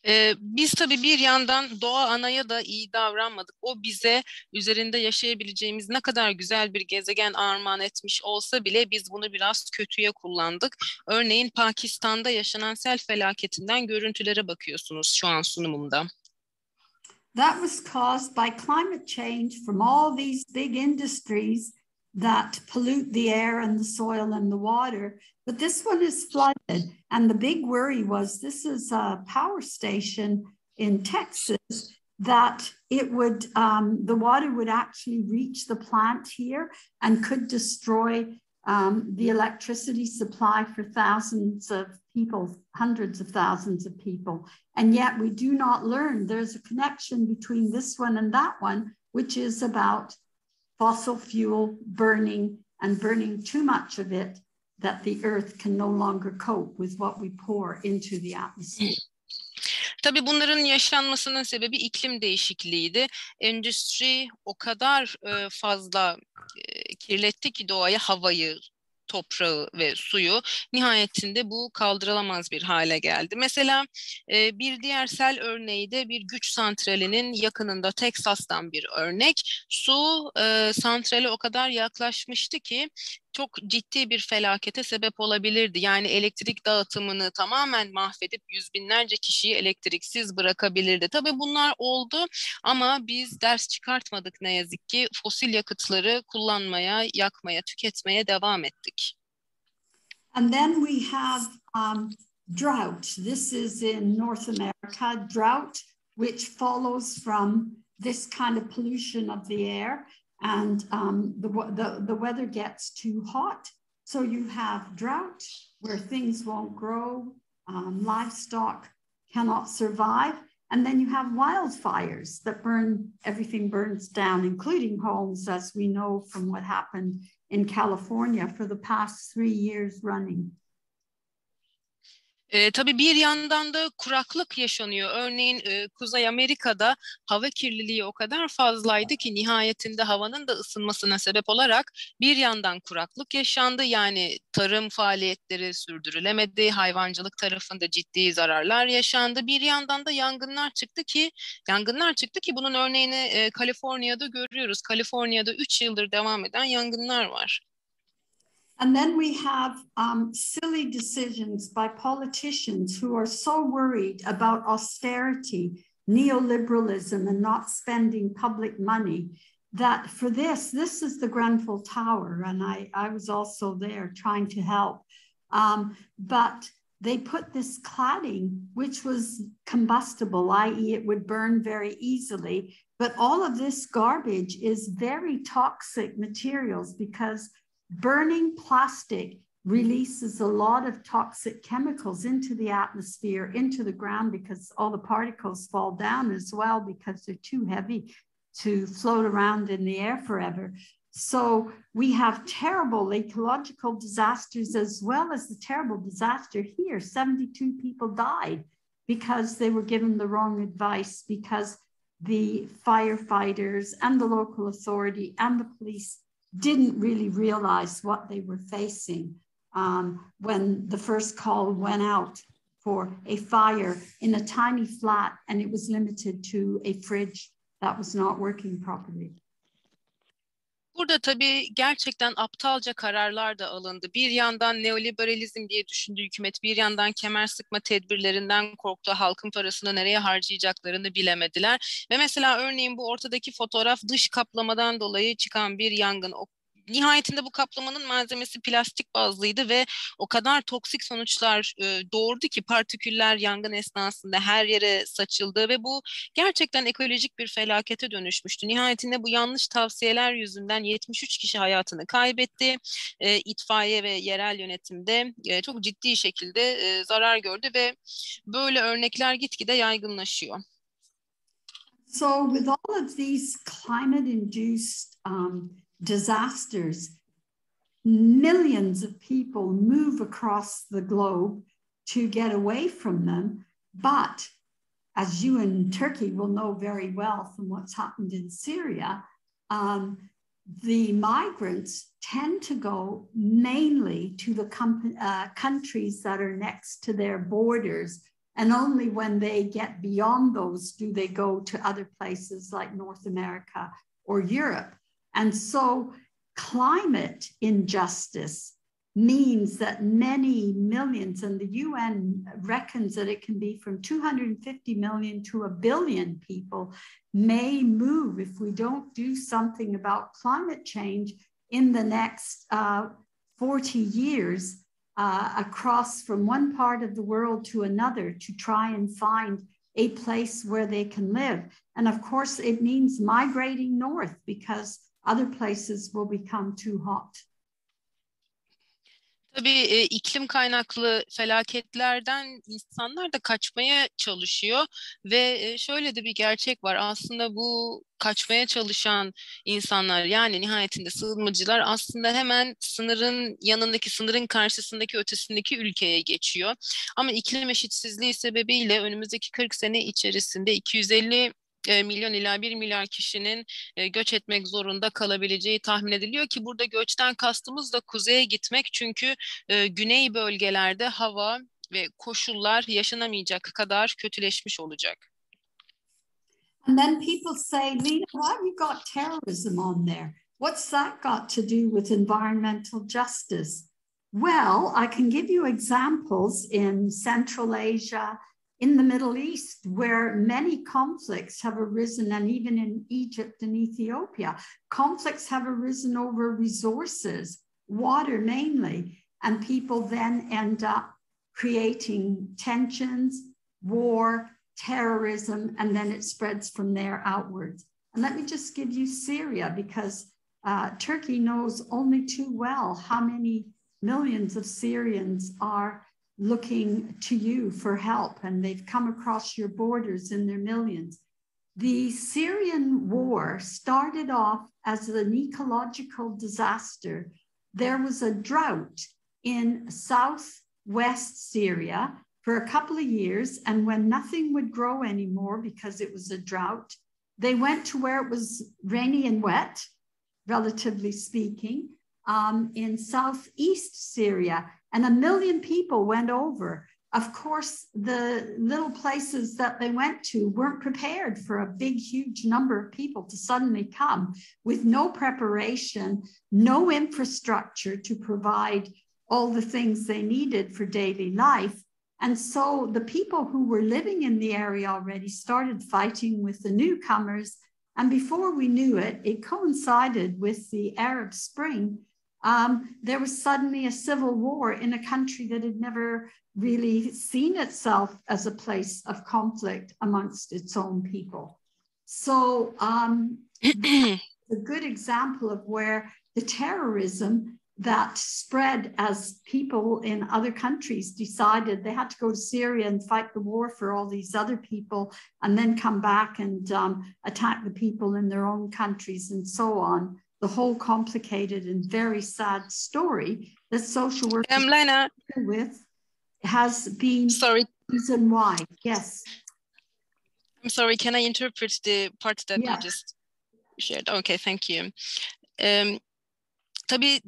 Ee, biz tabii bir yandan doğa anaya da iyi davranmadık. O bize üzerinde yaşayabileceğimiz ne kadar güzel bir gezegen armağan etmiş olsa bile biz bunu biraz kötüye kullandık. Örneğin Pakistan'da yaşanan sel felaketinden görüntülere bakıyorsunuz şu an sunumumda. That was caused by climate change from all these big industries that pollute the air and the soil and the water. But this one is flooded. And the big worry was this is a power station in Texas that it would, um, the water would actually reach the plant here and could destroy um, the electricity supply for thousands of people, hundreds of thousands of people. And yet we do not learn. There's a connection between this one and that one, which is about fossil fuel burning and burning too much of it that the earth can no longer cope with what we pour into the atmosphere. Tabii bunların yaşanmasının sebebi iklim değişikliğiydi. Endüstri o kadar fazla kirletti ki doğayı, havayı, toprağı ve suyu nihayetinde bu kaldırılamaz bir hale geldi. Mesela e, bir diğer sel örneği de bir güç santralinin yakınında Teksas'tan bir örnek. Su e, santrale o kadar yaklaşmıştı ki çok ciddi bir felakete sebep olabilirdi. Yani elektrik dağıtımını tamamen mahvedip yüz binlerce kişiyi elektriksiz bırakabilirdi. Tabii bunlar oldu ama biz ders çıkartmadık ne yazık ki. Fosil yakıtları kullanmaya, yakmaya, tüketmeye devam ettik. And then we have um, drought. This is in North America, drought, which follows from this kind of pollution of the air. And um, the, the, the weather gets too hot. So you have drought, where things won't grow, um, livestock cannot survive. And then you have wildfires that burn, everything burns down, including homes, as we know from what happened in California for the past three years running. E, tabii bir yandan da kuraklık yaşanıyor. Örneğin e, Kuzey Amerika'da hava kirliliği o kadar fazlaydı ki nihayetinde havanın da ısınmasına sebep olarak bir yandan kuraklık yaşandı. Yani tarım faaliyetleri sürdürülemedi, hayvancılık tarafında ciddi zararlar yaşandı. Bir yandan da yangınlar çıktı ki yangınlar çıktı ki bunun örneğini e, Kaliforniya'da görüyoruz. Kaliforniya'da 3 yıldır devam eden yangınlar var. And then we have um, silly decisions by politicians who are so worried about austerity, neoliberalism, and not spending public money that for this, this is the Grenfell Tower. And I, I was also there trying to help. Um, but they put this cladding, which was combustible, i.e., it would burn very easily. But all of this garbage is very toxic materials because burning plastic releases a lot of toxic chemicals into the atmosphere, into the ground, because all the particles fall down as well because they're too heavy to float around in the air forever. So we have terrible ecological disasters as well as the terrible disaster here. 72 people died because they were given the wrong advice, because the firefighters and the local authority and the police didn't really realize what they were facing um, when the first call went out for a fire in a tiny flat and it was limited to a fridge that was not working properly. Burada tabii gerçekten aptalca kararlar da alındı. Bir yandan neoliberalizm diye düşündü hükümet, bir yandan kemer sıkma tedbirlerinden korktu. Halkın parasını nereye harcayacaklarını bilemediler. Ve mesela örneğin bu ortadaki fotoğraf dış kaplamadan dolayı çıkan bir yangın. O nihayetinde bu kaplamanın malzemesi plastik bazlıydı ve o kadar toksik sonuçlar e, doğurdu ki partiküller yangın esnasında her yere saçıldı ve bu gerçekten ekolojik bir felakete dönüşmüştü. Nihayetinde bu yanlış tavsiyeler yüzünden 73 kişi hayatını kaybetti. E, itfaiye ve yerel yönetimde e, çok ciddi şekilde e, zarar gördü ve böyle örnekler gitgide yaygınlaşıyor. So with all of these climate induced um, disasters, millions of people move across the globe to get away from them. But as you in Turkey will know very well from what's happened in Syria, um, the migrants tend to go mainly to the com- uh, countries that are next to their borders. And only when they get beyond those do they go to other places like North America or Europe. And so climate injustice means that many millions, and the UN reckons that it can be from 250 million to a billion people, may move if we don't do something about climate change in the next uh, 40 years uh, across from one part of the world to another to try and find a place where they can live. And of course, it means migrating north because other places will become too hot. Tabii e, iklim kaynaklı felaketlerden insanlar da kaçmaya çalışıyor ve e, şöyle de bir gerçek var. Aslında bu kaçmaya çalışan insanlar yani nihayetinde sığınmacılar aslında hemen sınırın yanındaki sınırın karşısındaki ötesindeki ülkeye geçiyor. Ama iklim eşitsizliği sebebiyle önümüzdeki 40 sene içerisinde 250 e, milyon ila 1 milyar kişinin e, göç etmek zorunda kalabileceği tahmin ediliyor ki burada göçten kastımız da kuzeye gitmek çünkü e, güney bölgelerde hava ve koşullar yaşanamayacak kadar kötüleşmiş olacak. And then people say, Lena, why have you got terrorism on there? What's that got to do with environmental justice? Well, I can give you examples in Central Asia, in the Middle East, where many conflicts have arisen, and even in Egypt and Ethiopia, conflicts have arisen over resources, water mainly, and people then end up creating tensions, war, terrorism, and then it spreads from there outwards. And let me just give you Syria because uh, Turkey knows only too well how many millions of Syrians are looking to you for help and they've come across your borders in their millions. The Syrian war started off as an ecological disaster. There was a drought in southwest Syria for a couple of years, and when nothing would grow anymore because it was a drought, they went to where it was rainy and wet, relatively speaking, um, in southeast Syria, and a million people went over. Of course, the little places that they went to weren't prepared for a big, huge number of people to suddenly come with no preparation, no infrastructure to provide all the things they needed for daily life. And so the people who were living in the area already started fighting with the newcomers. And before we knew it, it coincided with the Arab Spring. Um, there was suddenly a civil war in a country that had never really seen itself as a place of conflict amongst its own people. So, um, a good example of where the terrorism that spread as people in other countries decided they had to go to Syria and fight the war for all these other people and then come back and um, attack the people in their own countries and so on. The whole complicated and very sad story that social work um, with has been sorry reason why. Yes. I'm sorry, can I interpret the part that yeah. you just shared? Okay, thank you. Um, tabii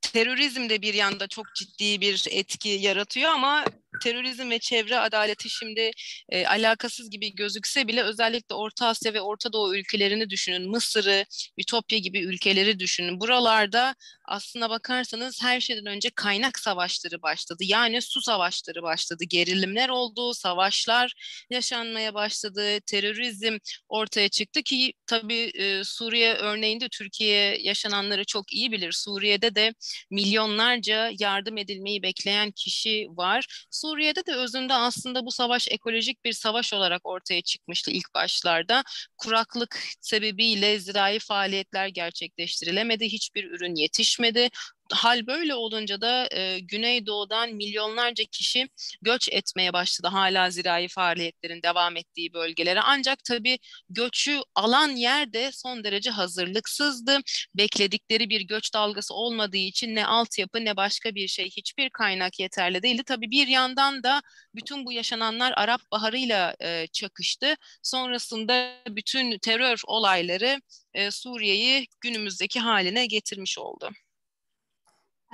terörizm de bir yanda çok ciddi bir etki yaratıyor ama terörizm ve çevre adaleti şimdi e, alakasız gibi gözükse bile özellikle Orta Asya ve Orta Doğu ülkelerini düşünün. Mısır'ı, Ütopya gibi ülkeleri düşünün. Buralarda aslına bakarsanız her şeyden önce kaynak savaşları başladı. Yani su savaşları başladı. Gerilimler oldu, savaşlar yaşanmaya başladı. Terörizm ortaya çıktı ki tabii e, Suriye örneğinde Türkiye yaşananları çok iyi bilir. Suriye'de de milyonlarca yardım edilmeyi bekleyen kişi var. Suriye'de de özünde aslında bu savaş ekolojik bir savaş olarak ortaya çıkmıştı ilk başlarda. Kuraklık sebebiyle zirai faaliyetler gerçekleştirilemedi. Hiçbir ürün yetişmedi hal böyle olunca da e, Güneydoğu'dan milyonlarca kişi göç etmeye başladı hala zirai faaliyetlerin devam ettiği bölgelere. Ancak tabii göçü alan yerde son derece hazırlıksızdı. Bekledikleri bir göç dalgası olmadığı için ne altyapı ne başka bir şey hiçbir kaynak yeterli değildi. Tabii bir yandan da bütün bu yaşananlar Arap Baharı'yla e, çakıştı. Sonrasında bütün terör olayları e, Suriye'yi günümüzdeki haline getirmiş oldu.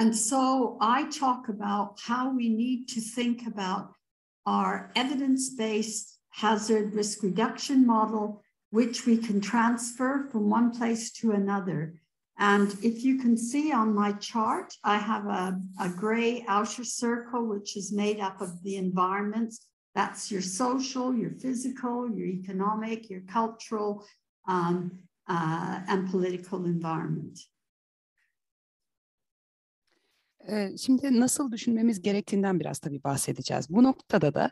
And so I talk about how we need to think about our evidence based hazard risk reduction model, which we can transfer from one place to another. And if you can see on my chart, I have a, a gray outer circle, which is made up of the environments. That's your social, your physical, your economic, your cultural, um, uh, and political environment. Şimdi nasıl düşünmemiz gerektiğinden biraz tabii bahsedeceğiz. Bu noktada da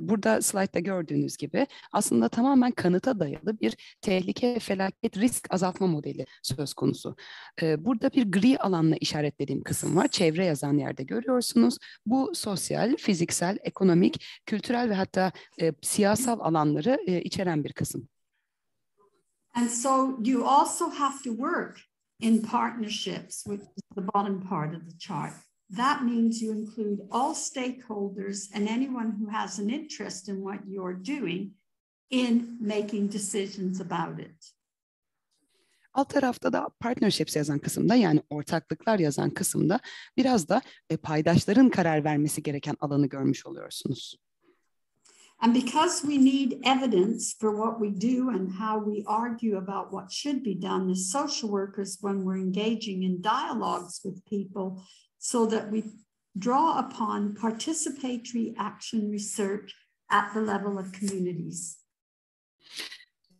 burada slaytta gördüğünüz gibi aslında tamamen kanıta dayalı bir tehlike, felaket, risk azaltma modeli söz konusu. Burada bir gri alanla işaretlediğim kısım var. Çevre yazan yerde görüyorsunuz. Bu sosyal, fiziksel, ekonomik, kültürel ve hatta siyasal alanları içeren bir kısım. And so you also have to work in partnerships, which is the bottom part of the chart. That means you include all stakeholders and anyone who has an interest in what you're doing in making decisions about it. Alt tarafta da partnerships yazan kısımda yani ortaklıklar yazan kısımda biraz da e, paydaşların karar vermesi gereken alanı görmüş oluyorsunuz. And because we need evidence for what we do and how we argue about what should be done as social workers when we're engaging in dialogues with people, so that we draw upon participatory action research at the level of communities.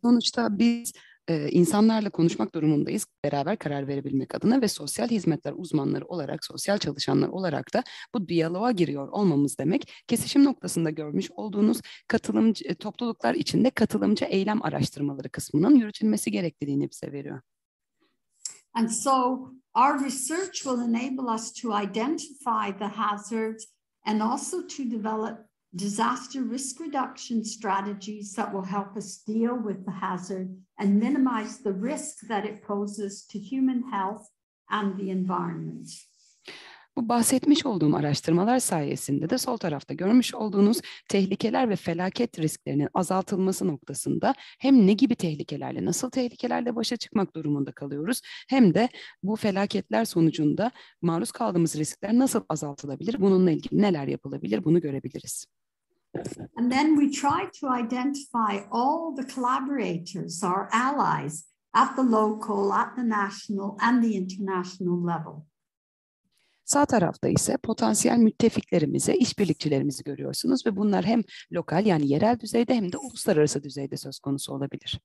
Sonuçta biz e, insanlarla konuşmak durumundayız beraber karar verebilmek adına ve sosyal hizmetler uzmanları olarak, sosyal çalışanlar olarak da bu diyaloğa giriyor olmamız demek. Kesişim noktasında görmüş olduğunuz katılımcı topluluklar içinde katılımcı eylem araştırmaları kısmının yürütülmesi gerektiğini bize veriyor. And so our research will enable us to identify the hazards and also to develop disaster risk reduction strategies that will help us deal with the hazard and minimize the risk that it poses to human health and the environment. Bu bahsetmiş olduğum araştırmalar sayesinde de sol tarafta görmüş olduğunuz tehlikeler ve felaket risklerinin azaltılması noktasında hem ne gibi tehlikelerle, nasıl tehlikelerle başa çıkmak durumunda kalıyoruz hem de bu felaketler sonucunda maruz kaldığımız riskler nasıl azaltılabilir, bununla ilgili neler yapılabilir bunu görebiliriz. And then we try to identify all the collaborators, our allies at the local, at the national and the international level. Sağ tarafta ise potansiyel müttefiklerimizi, işbirlikçilerimizi görüyorsunuz ve bunlar hem lokal yani yerel düzeyde hem de uluslararası düzeyde söz konusu olabilir.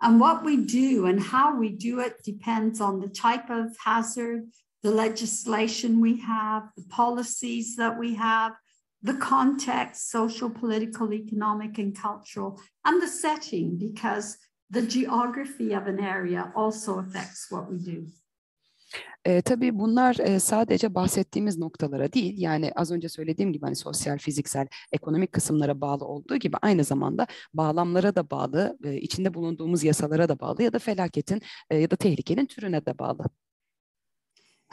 And what we do and how we do it depends on the type of hazard, the legislation we have, the policies that we have, the context, social, political, economic, and cultural, and the setting, because the geography of an area also affects what we do. E, tabii bunlar e, sadece bahsettiğimiz noktalara değil, yani az önce söylediğim gibi hani sosyal, fiziksel, ekonomik kısımlara bağlı olduğu gibi aynı zamanda bağlamlara da bağlı, e, içinde bulunduğumuz yasalara da bağlı ya da felaketin e, ya da tehlikenin türüne de bağlı.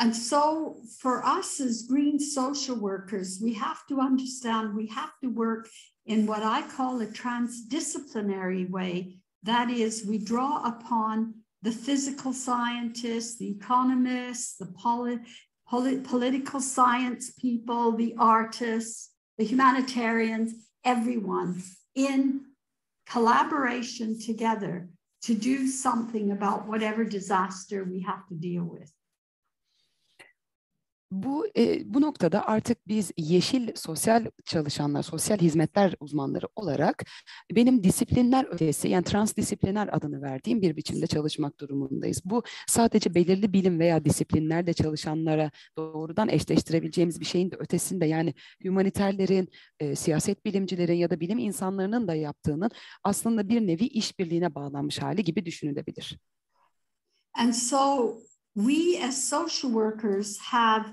And so, for us as green social workers, we have to understand we have to work in what I call a transdisciplinary way. That is, we draw upon the physical scientists, the economists, the poli- poli- political science people, the artists, the humanitarians, everyone in collaboration together to do something about whatever disaster we have to deal with. Bu e, bu noktada artık biz yeşil sosyal çalışanlar, sosyal hizmetler uzmanları olarak benim disiplinler ötesi yani transdisipliner adını verdiğim bir biçimde çalışmak durumundayız. Bu sadece belirli bilim veya disiplinlerde çalışanlara doğrudan eşleştirebileceğimiz bir şeyin de ötesinde yani humaniterlerin, e, siyaset bilimcilerin ya da bilim insanlarının da yaptığının aslında bir nevi işbirliğine bağlanmış hali gibi düşünülebilir. And so we as social workers have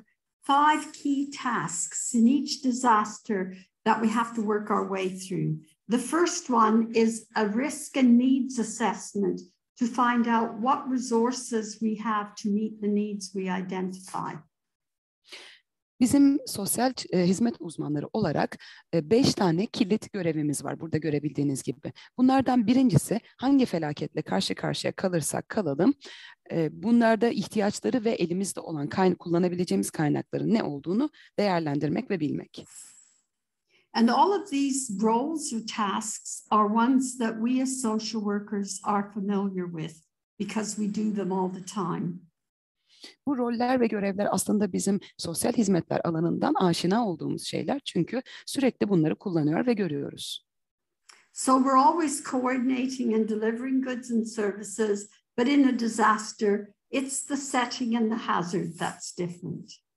five key tasks in each disaster that we have to work our way through. The first one is a risk and needs assessment to find out what resources we have to meet the needs we identify. Bizim sosyal e, hizmet uzmanları olarak e, beş tane kilit görevimiz var burada görebildiğiniz gibi. Bunlardan birincisi hangi felaketle karşı karşıya kalırsak kalalım e, bunlarda ihtiyaçları ve elimizde olan kayn kullanabileceğimiz kaynakların ne olduğunu değerlendirmek ve bilmek. And all of these roles or tasks are ones that we as social workers are familiar with because we do them all the time. Bu roller ve görevler aslında bizim sosyal hizmetler alanından aşina olduğumuz şeyler çünkü sürekli bunları kullanıyor ve görüyoruz. So we're always coordinating and delivering goods and services, but in a disaster, it's the setting and the hazard that's different.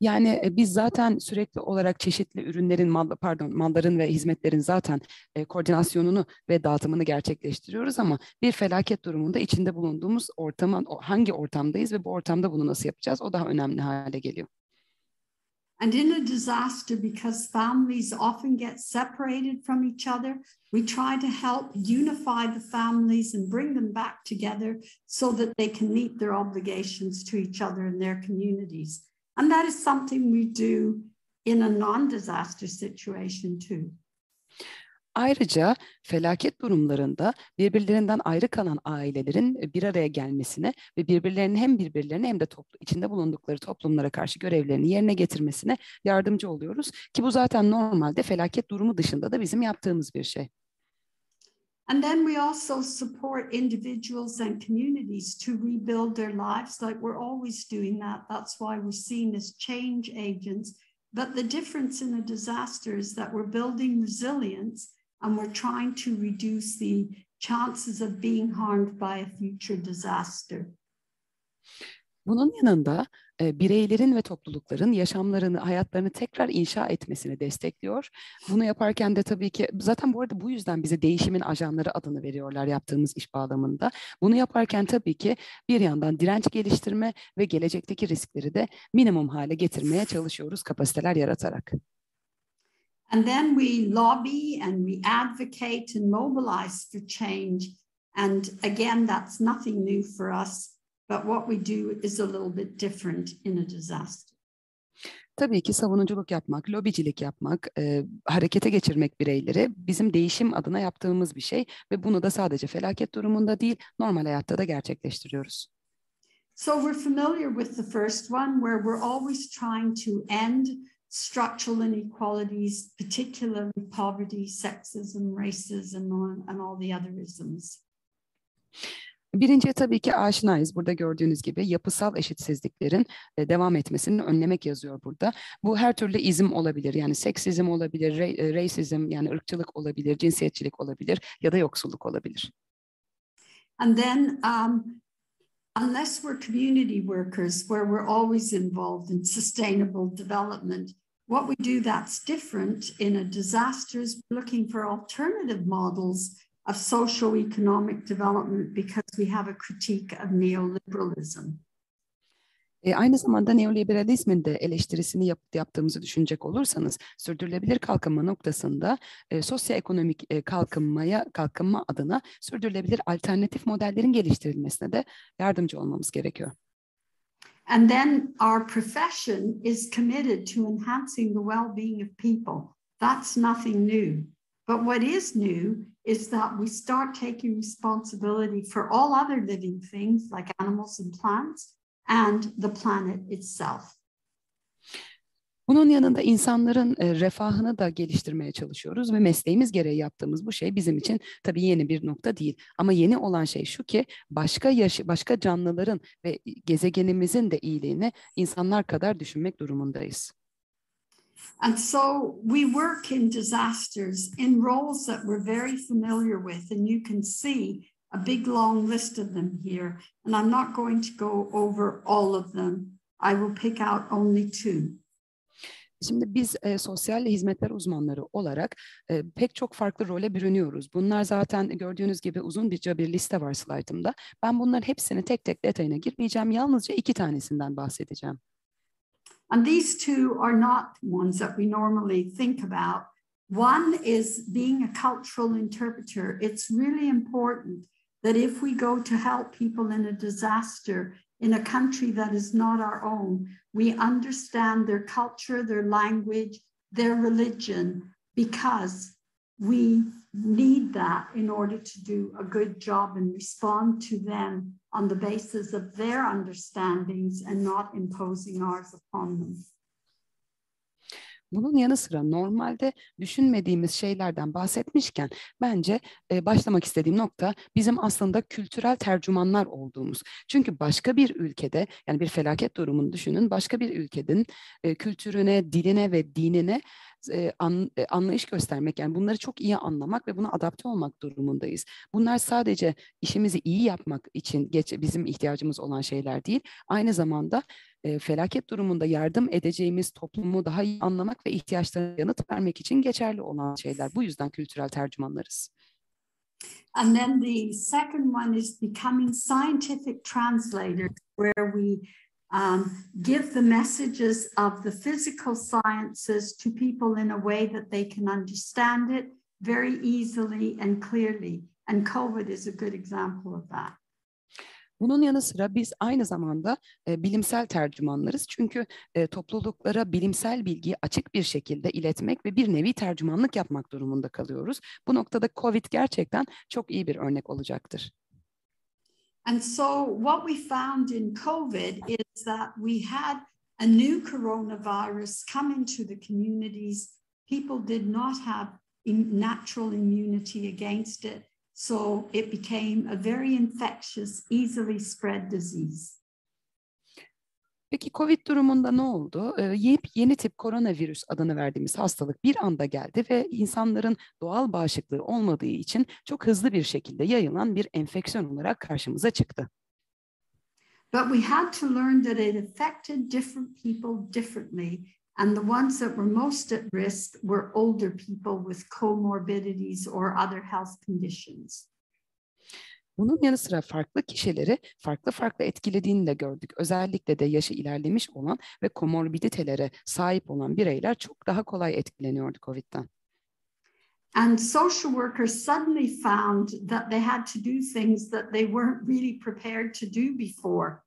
Yani e, biz zaten sürekli olarak çeşitli ürünlerin, mal, pardon, malların ve hizmetlerin zaten e, koordinasyonunu ve dağıtımını gerçekleştiriyoruz ama bir felaket durumunda içinde bulunduğumuz ortamın hangi ortamdayız ve bu ortamda bunu nasıl yapacağız o daha önemli hale geliyor. And in a disaster, because families often get separated from each other, we try to help unify the families and bring them back together so that they can meet their obligations to each other and their communities. And that is something we do in a non-disaster situation too. Ayrıca felaket durumlarında birbirlerinden ayrı kalan ailelerin bir araya gelmesine ve birbirlerinin hem birbirlerine hem de toplu, içinde bulundukları toplumlara karşı görevlerini yerine getirmesine yardımcı oluyoruz. Ki bu zaten normalde felaket durumu dışında da bizim yaptığımız bir şey. And then we also support individuals and communities to rebuild their lives, like we're always doing that. That's why we're seen as change agents. But the difference in a disaster is that we're building resilience and we're trying to reduce the chances of being harmed by a future disaster. Bunun yanında e, bireylerin ve toplulukların yaşamlarını, hayatlarını tekrar inşa etmesini destekliyor. Bunu yaparken de tabii ki zaten bu arada bu yüzden bize değişimin ajanları adını veriyorlar yaptığımız iş bağlamında. Bunu yaparken tabii ki bir yandan direnç geliştirme ve gelecekteki riskleri de minimum hale getirmeye çalışıyoruz kapasiteler yaratarak. And then we lobby and we advocate and mobilize for change. And again, that's nothing new for us. But what we do is a little bit different in a disaster. Tabii ki savunuculuk yapmak, lobicilik yapmak, e, harekete geçirmek bireyleri bizim değişim adına yaptığımız bir şey ve bunu da sadece felaket durumunda değil, normal hayatta da gerçekleştiriyoruz. So we're familiar with the first one where we're always trying to end structural inequalities, particularly poverty, sexism, racism, and all the other isms. Birinciye tabii ki aşinayız. Burada gördüğünüz gibi yapısal eşitsizliklerin e, devam etmesini önlemek yazıyor burada. Bu her türlü izim olabilir. Yani seksizm olabilir, racism yani ırkçılık olabilir, cinsiyetçilik olabilir ya da yoksulluk olabilir. And then um, unless we're community workers where we're always involved in sustainable development, what we do that's different in a disaster is looking for alternative models of socio-economic development because we have a critique of neoliberalism. E, aynı zamanda neoliberalizmin de eleştirisini yap, yaptığımızı düşünecek olursanız sürdürülebilir kalkınma noktasında e, sosyoekonomik e, kalkınmaya kalkınma adına sürdürülebilir alternatif modellerin geliştirilmesine de yardımcı olmamız gerekiyor. And then our profession is committed to enhancing the well-being of people. That's nothing new. But what is new is that we start taking responsibility for all other living things like animals and plants and the planet itself. Bunun yanında insanların e, refahını da geliştirmeye çalışıyoruz ve mesleğimiz gereği yaptığımız bu şey bizim için tabii yeni bir nokta değil. Ama yeni olan şey şu ki başka yaş başka canlıların ve gezegenimizin de iyiliğini insanlar kadar düşünmek durumundayız. And so we work in disasters in roles that we're very familiar with, and you can see a big long list of them here. And I'm not going to go over all of them. I will pick out only two. Şimdi biz e, sosyal hizmetler uzmanları olarak e, pek çok farklı role bürünüyoruz. Bunlar zaten gördüğünüz gibi uzun bir, bir liste var slaytımda. Ben bunların hepsini tek tek detayına girmeyeceğim. Yalnızca iki tanesinden bahsedeceğim. And these two are not ones that we normally think about. One is being a cultural interpreter. It's really important that if we go to help people in a disaster in a country that is not our own, we understand their culture, their language, their religion, because we need that in order to do a good job and respond to them on the basis of their understandings and not imposing ours upon them. Bunun yanı sıra normalde düşünmediğimiz şeylerden bahsetmişken bence e, başlamak istediğim nokta bizim aslında kültürel tercümanlar olduğumuz. Çünkü başka bir ülkede yani bir felaket durumunu düşünün başka bir ülkenin e, kültürüne, diline ve dinine e, an, e, anlayış göstermek yani bunları çok iyi anlamak ve buna adapte olmak durumundayız. Bunlar sadece işimizi iyi yapmak için geç, bizim ihtiyacımız olan şeyler değil. Aynı zamanda e, felaket durumunda yardım edeceğimiz toplumu daha iyi anlamak ve ihtiyaçlarına yanıt vermek için geçerli olan şeyler. Bu yüzden kültürel tercümanlarız. And then the second one is becoming scientific translators, where we um, give the messages of the physical sciences to people in a way that they can understand it very easily and clearly. And COVID is a good example of that. Bunun yanı sıra biz aynı zamanda e, bilimsel tercümanlarız. Çünkü e, topluluklara bilimsel bilgiyi açık bir şekilde iletmek ve bir nevi tercümanlık yapmak durumunda kalıyoruz. Bu noktada COVID gerçekten çok iyi bir örnek olacaktır. And so, what we found in COVID is that we had a new coronavirus come into the communities. People did not have natural immunity against it. So, it became a very infectious, easily spread disease. Peki Covid durumunda ne oldu? Ee, yeni tip koronavirüs adını verdiğimiz hastalık bir anda geldi ve insanların doğal bağışıklığı olmadığı için çok hızlı bir şekilde yayılan bir enfeksiyon olarak karşımıza çıktı. But we had to learn that it affected different people differently. And the ones that were most at risk were older people with comorbidities or other health conditions. Bunun yanı sıra farklı kişileri farklı farklı etkilediğini de gördük. Özellikle de yaşı ilerlemiş olan ve komorbiditelere sahip olan bireyler çok daha kolay etkileniyordu COVID'den. And social workers suddenly found that they had to do things that they weren't really prepared to do before.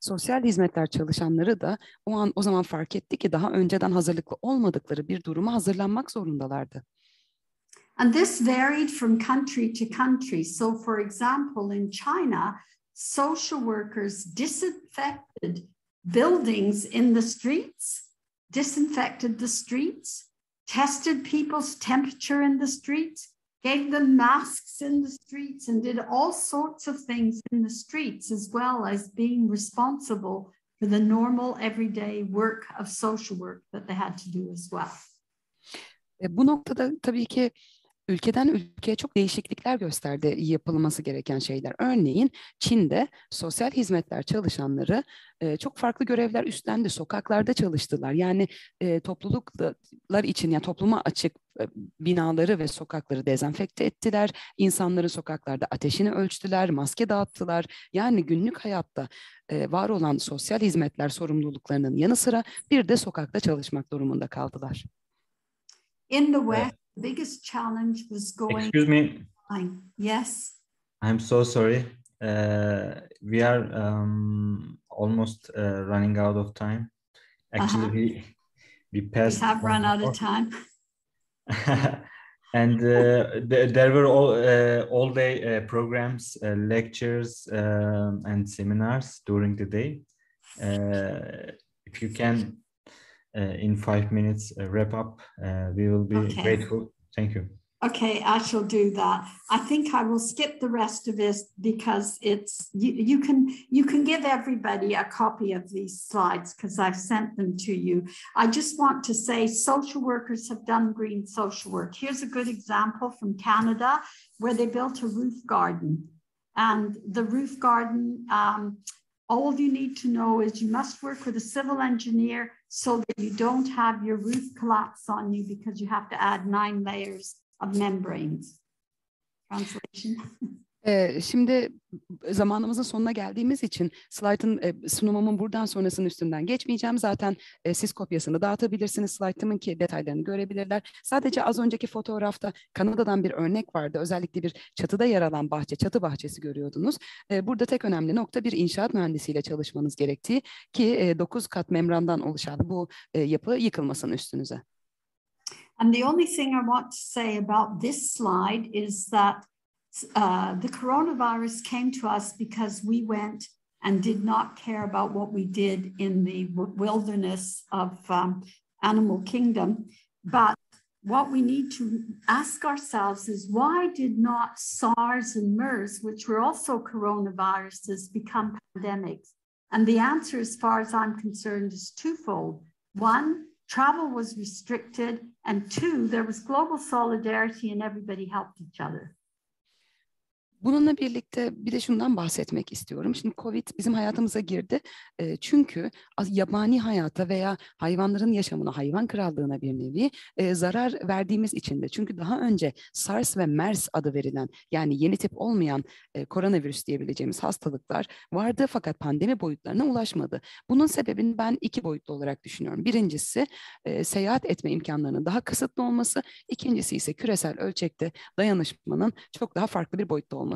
Sosyal hizmetler çalışanları da o an o zaman fark etti ki daha önceden hazırlıklı olmadıkları bir duruma hazırlanmak zorundalardı. And this varied from country to country. So, for example, in China, social workers disinfected buildings in the streets, disinfected the streets, tested people's temperature in the streets, gave them masks in the streets, and did all sorts of things in the streets, as well as being responsible for the normal everyday work of social work that they had to do as well. Bu noktada tabii ki ülkeden ülkeye çok değişiklikler gösterdi yapılması gereken şeyler. Örneğin Çin'de sosyal hizmetler çalışanları e, çok farklı görevler üstlendi. Sokaklarda çalıştılar. Yani e, topluluklar için yani topluma açık e, binaları ve sokakları dezenfekte ettiler. İnsanların sokaklarda ateşini ölçtüler, maske dağıttılar. Yani günlük hayatta e, var olan sosyal hizmetler sorumluluklarının yanı sıra bir de sokakta çalışmak durumunda kaldılar. In the West, the biggest challenge was going. Excuse me, Fine. Yes. I'm so sorry. Uh, we are um, almost uh, running out of time. Actually, Uh-huh. we we We have run out hour. of time. and uh, th- there were all uh, all day uh, programs, uh, lectures, um, and seminars during the day. Uh, if you can, uh, in five minutes, uh, wrap up, uh, we will be Okay. grateful. Thank you. Okay, I shall do that. I think I will skip the rest of this because it's you, you can you can give everybody a copy of these slides because I've sent them to you. I just want to say social workers have done green social work. Here's a good example from Canada where they built a roof garden. And the roof garden, um, all you need to know is you must work with a civil engineer so that you don't have your roof collapse on you because you have to add nine layers of membranes. Translation. Şimdi zamanımızın sonuna geldiğimiz için slaytın e, sunumumun buradan sonrasının üstünden geçmeyeceğim. Zaten e, siz kopyasını dağıtabilirsiniz. Slaytımın ki detaylarını görebilirler. Sadece az önceki fotoğrafta Kanada'dan bir örnek vardı. Özellikle bir çatıda yer alan bahçe, çatı bahçesi görüyordunuz. E, burada tek önemli nokta bir inşaat mühendisiyle çalışmanız gerektiği ki 9 kat membrandan oluşan bu yapı yıkılmasın üstünüze. And the only thing I want to say about this slide is that uh, the coronavirus came to us because we went and did not care about what we did in the wilderness of um, animal kingdom. But what we need to ask ourselves is why did not SARS and MERS, which were also coronaviruses, become pandemics? And the answer, as far as I'm concerned, is twofold. One, travel was restricted, and two, there was global solidarity and everybody helped each other. Bununla birlikte bir de şundan bahsetmek istiyorum. Şimdi Covid bizim hayatımıza girdi. E, çünkü yabani hayata veya hayvanların yaşamına, hayvan krallığına bir nevi e, zarar verdiğimiz için de. Çünkü daha önce SARS ve MERS adı verilen yani yeni tip olmayan e, koronavirüs diyebileceğimiz hastalıklar vardı fakat pandemi boyutlarına ulaşmadı. Bunun sebebini ben iki boyutlu olarak düşünüyorum. Birincisi e, seyahat etme imkanlarının daha kısıtlı olması, ikincisi ise küresel ölçekte dayanışmanın çok daha farklı bir boyutta olması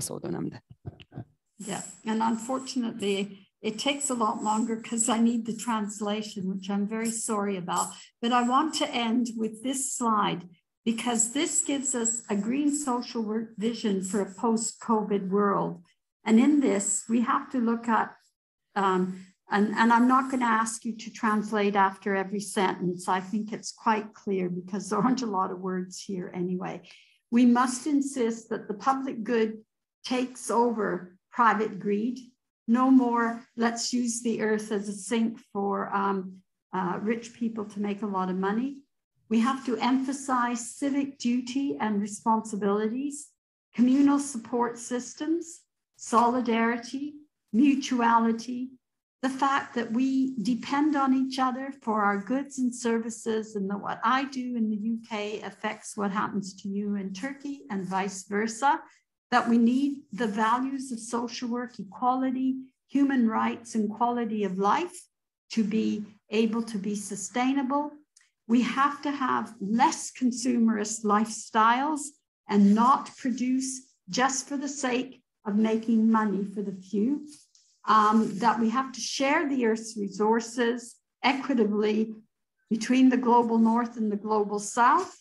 Yeah, and unfortunately, it takes a lot longer because I need the translation, which I'm very sorry about. But I want to end with this slide because this gives us a green social work vision for a post COVID world. And in this, we have to look at, um, and, and I'm not going to ask you to translate after every sentence. I think it's quite clear because there aren't a lot of words here anyway. We must insist that the public good takes over private greed. No more, let's use the earth as a sink for um, uh, rich people to make a lot of money. We have to emphasize civic duty and responsibilities, communal support systems, solidarity, mutuality, the fact that we depend on each other for our goods and services, and that what I do in the UK affects what happens to you in Turkey and vice versa, that we need the values of social work, equality, human rights, and quality of life to be able to be sustainable. We have to have less consumerist lifestyles and not produce just for the sake of making money for the few um, that we have to share the Earth's resources equitably between the global north and the global south,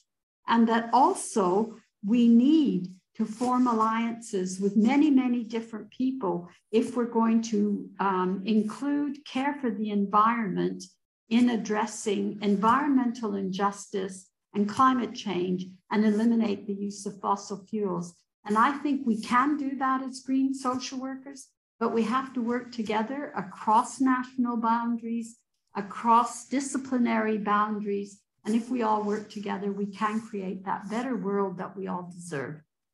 and that also we need to form alliances with many, many different people if we're going to um, include care for the environment in addressing environmental injustice and climate change and eliminate the use of fossil fuels. And I think we can do that as green social workers but we have to work together across national boundaries, across disciplinary boundaries. And if we all work together, we can create that better world that we all deserve.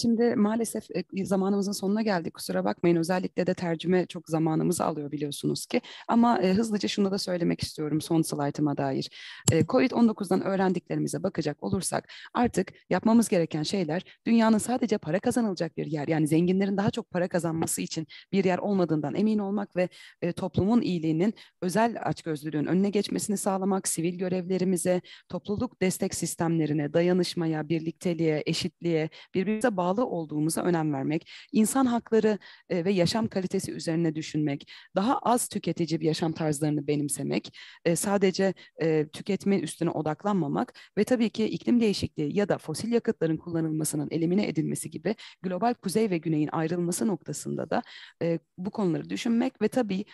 Şimdi maalesef zamanımızın sonuna geldik. Kusura bakmayın. Özellikle de tercüme çok zamanımızı alıyor biliyorsunuz ki. Ama hızlıca şunu da söylemek istiyorum son slaytıma dair. Covid-19'dan öğrendiklerimize bakacak olursak artık yapmamız gereken şeyler dünyanın sadece para kazanılacak bir yer. Yani zenginlerin daha çok para kazanması için bir yer olmadığından emin olmak ve toplumun iyiliğinin özel açgözlülüğün önüne geçmesini sağlamak, sivil görevlerimize, topluluk destek sistemlerine, dayanışmaya, birlikteliğe, eşitliğe, birbirimize birbirimize bağlı olduğumuza önem vermek, insan hakları e, ve yaşam kalitesi üzerine düşünmek, daha az tüketici bir yaşam tarzlarını benimsemek, e, sadece e, tüketme üstüne odaklanmamak ve tabii ki iklim değişikliği ya da fosil yakıtların kullanılmasının elimine edilmesi gibi global kuzey ve güneyin ayrılması noktasında da e, bu konuları düşünmek ve tabii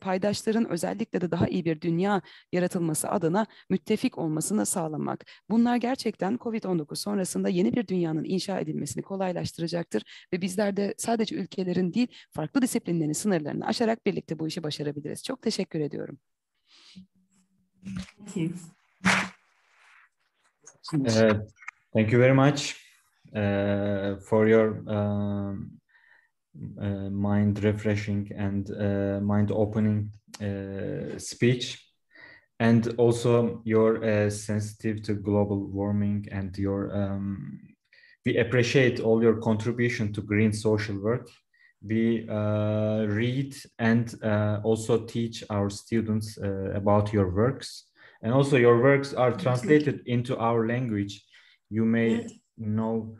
paydaşların özellikle de daha iyi bir dünya yaratılması adına müttefik olmasını sağlamak. Bunlar gerçekten COVID-19 sonrasında yeni bir dünyanın inşa edilmesi edilmesini kolaylaştıracaktır ve bizler de sadece ülkelerin değil farklı disiplinlerin sınırlarını aşarak birlikte bu işi başarabiliriz. Çok teşekkür ediyorum. Thank you. Uh, thank you very much uh, for your um, uh, mind refreshing and uh, mind opening uh, speech and also your uh, sensitive to global warming and your um, we appreciate all your contribution to green social work. We uh, read and uh, also teach our students uh, about your works. And also your works are translated into our language. You may know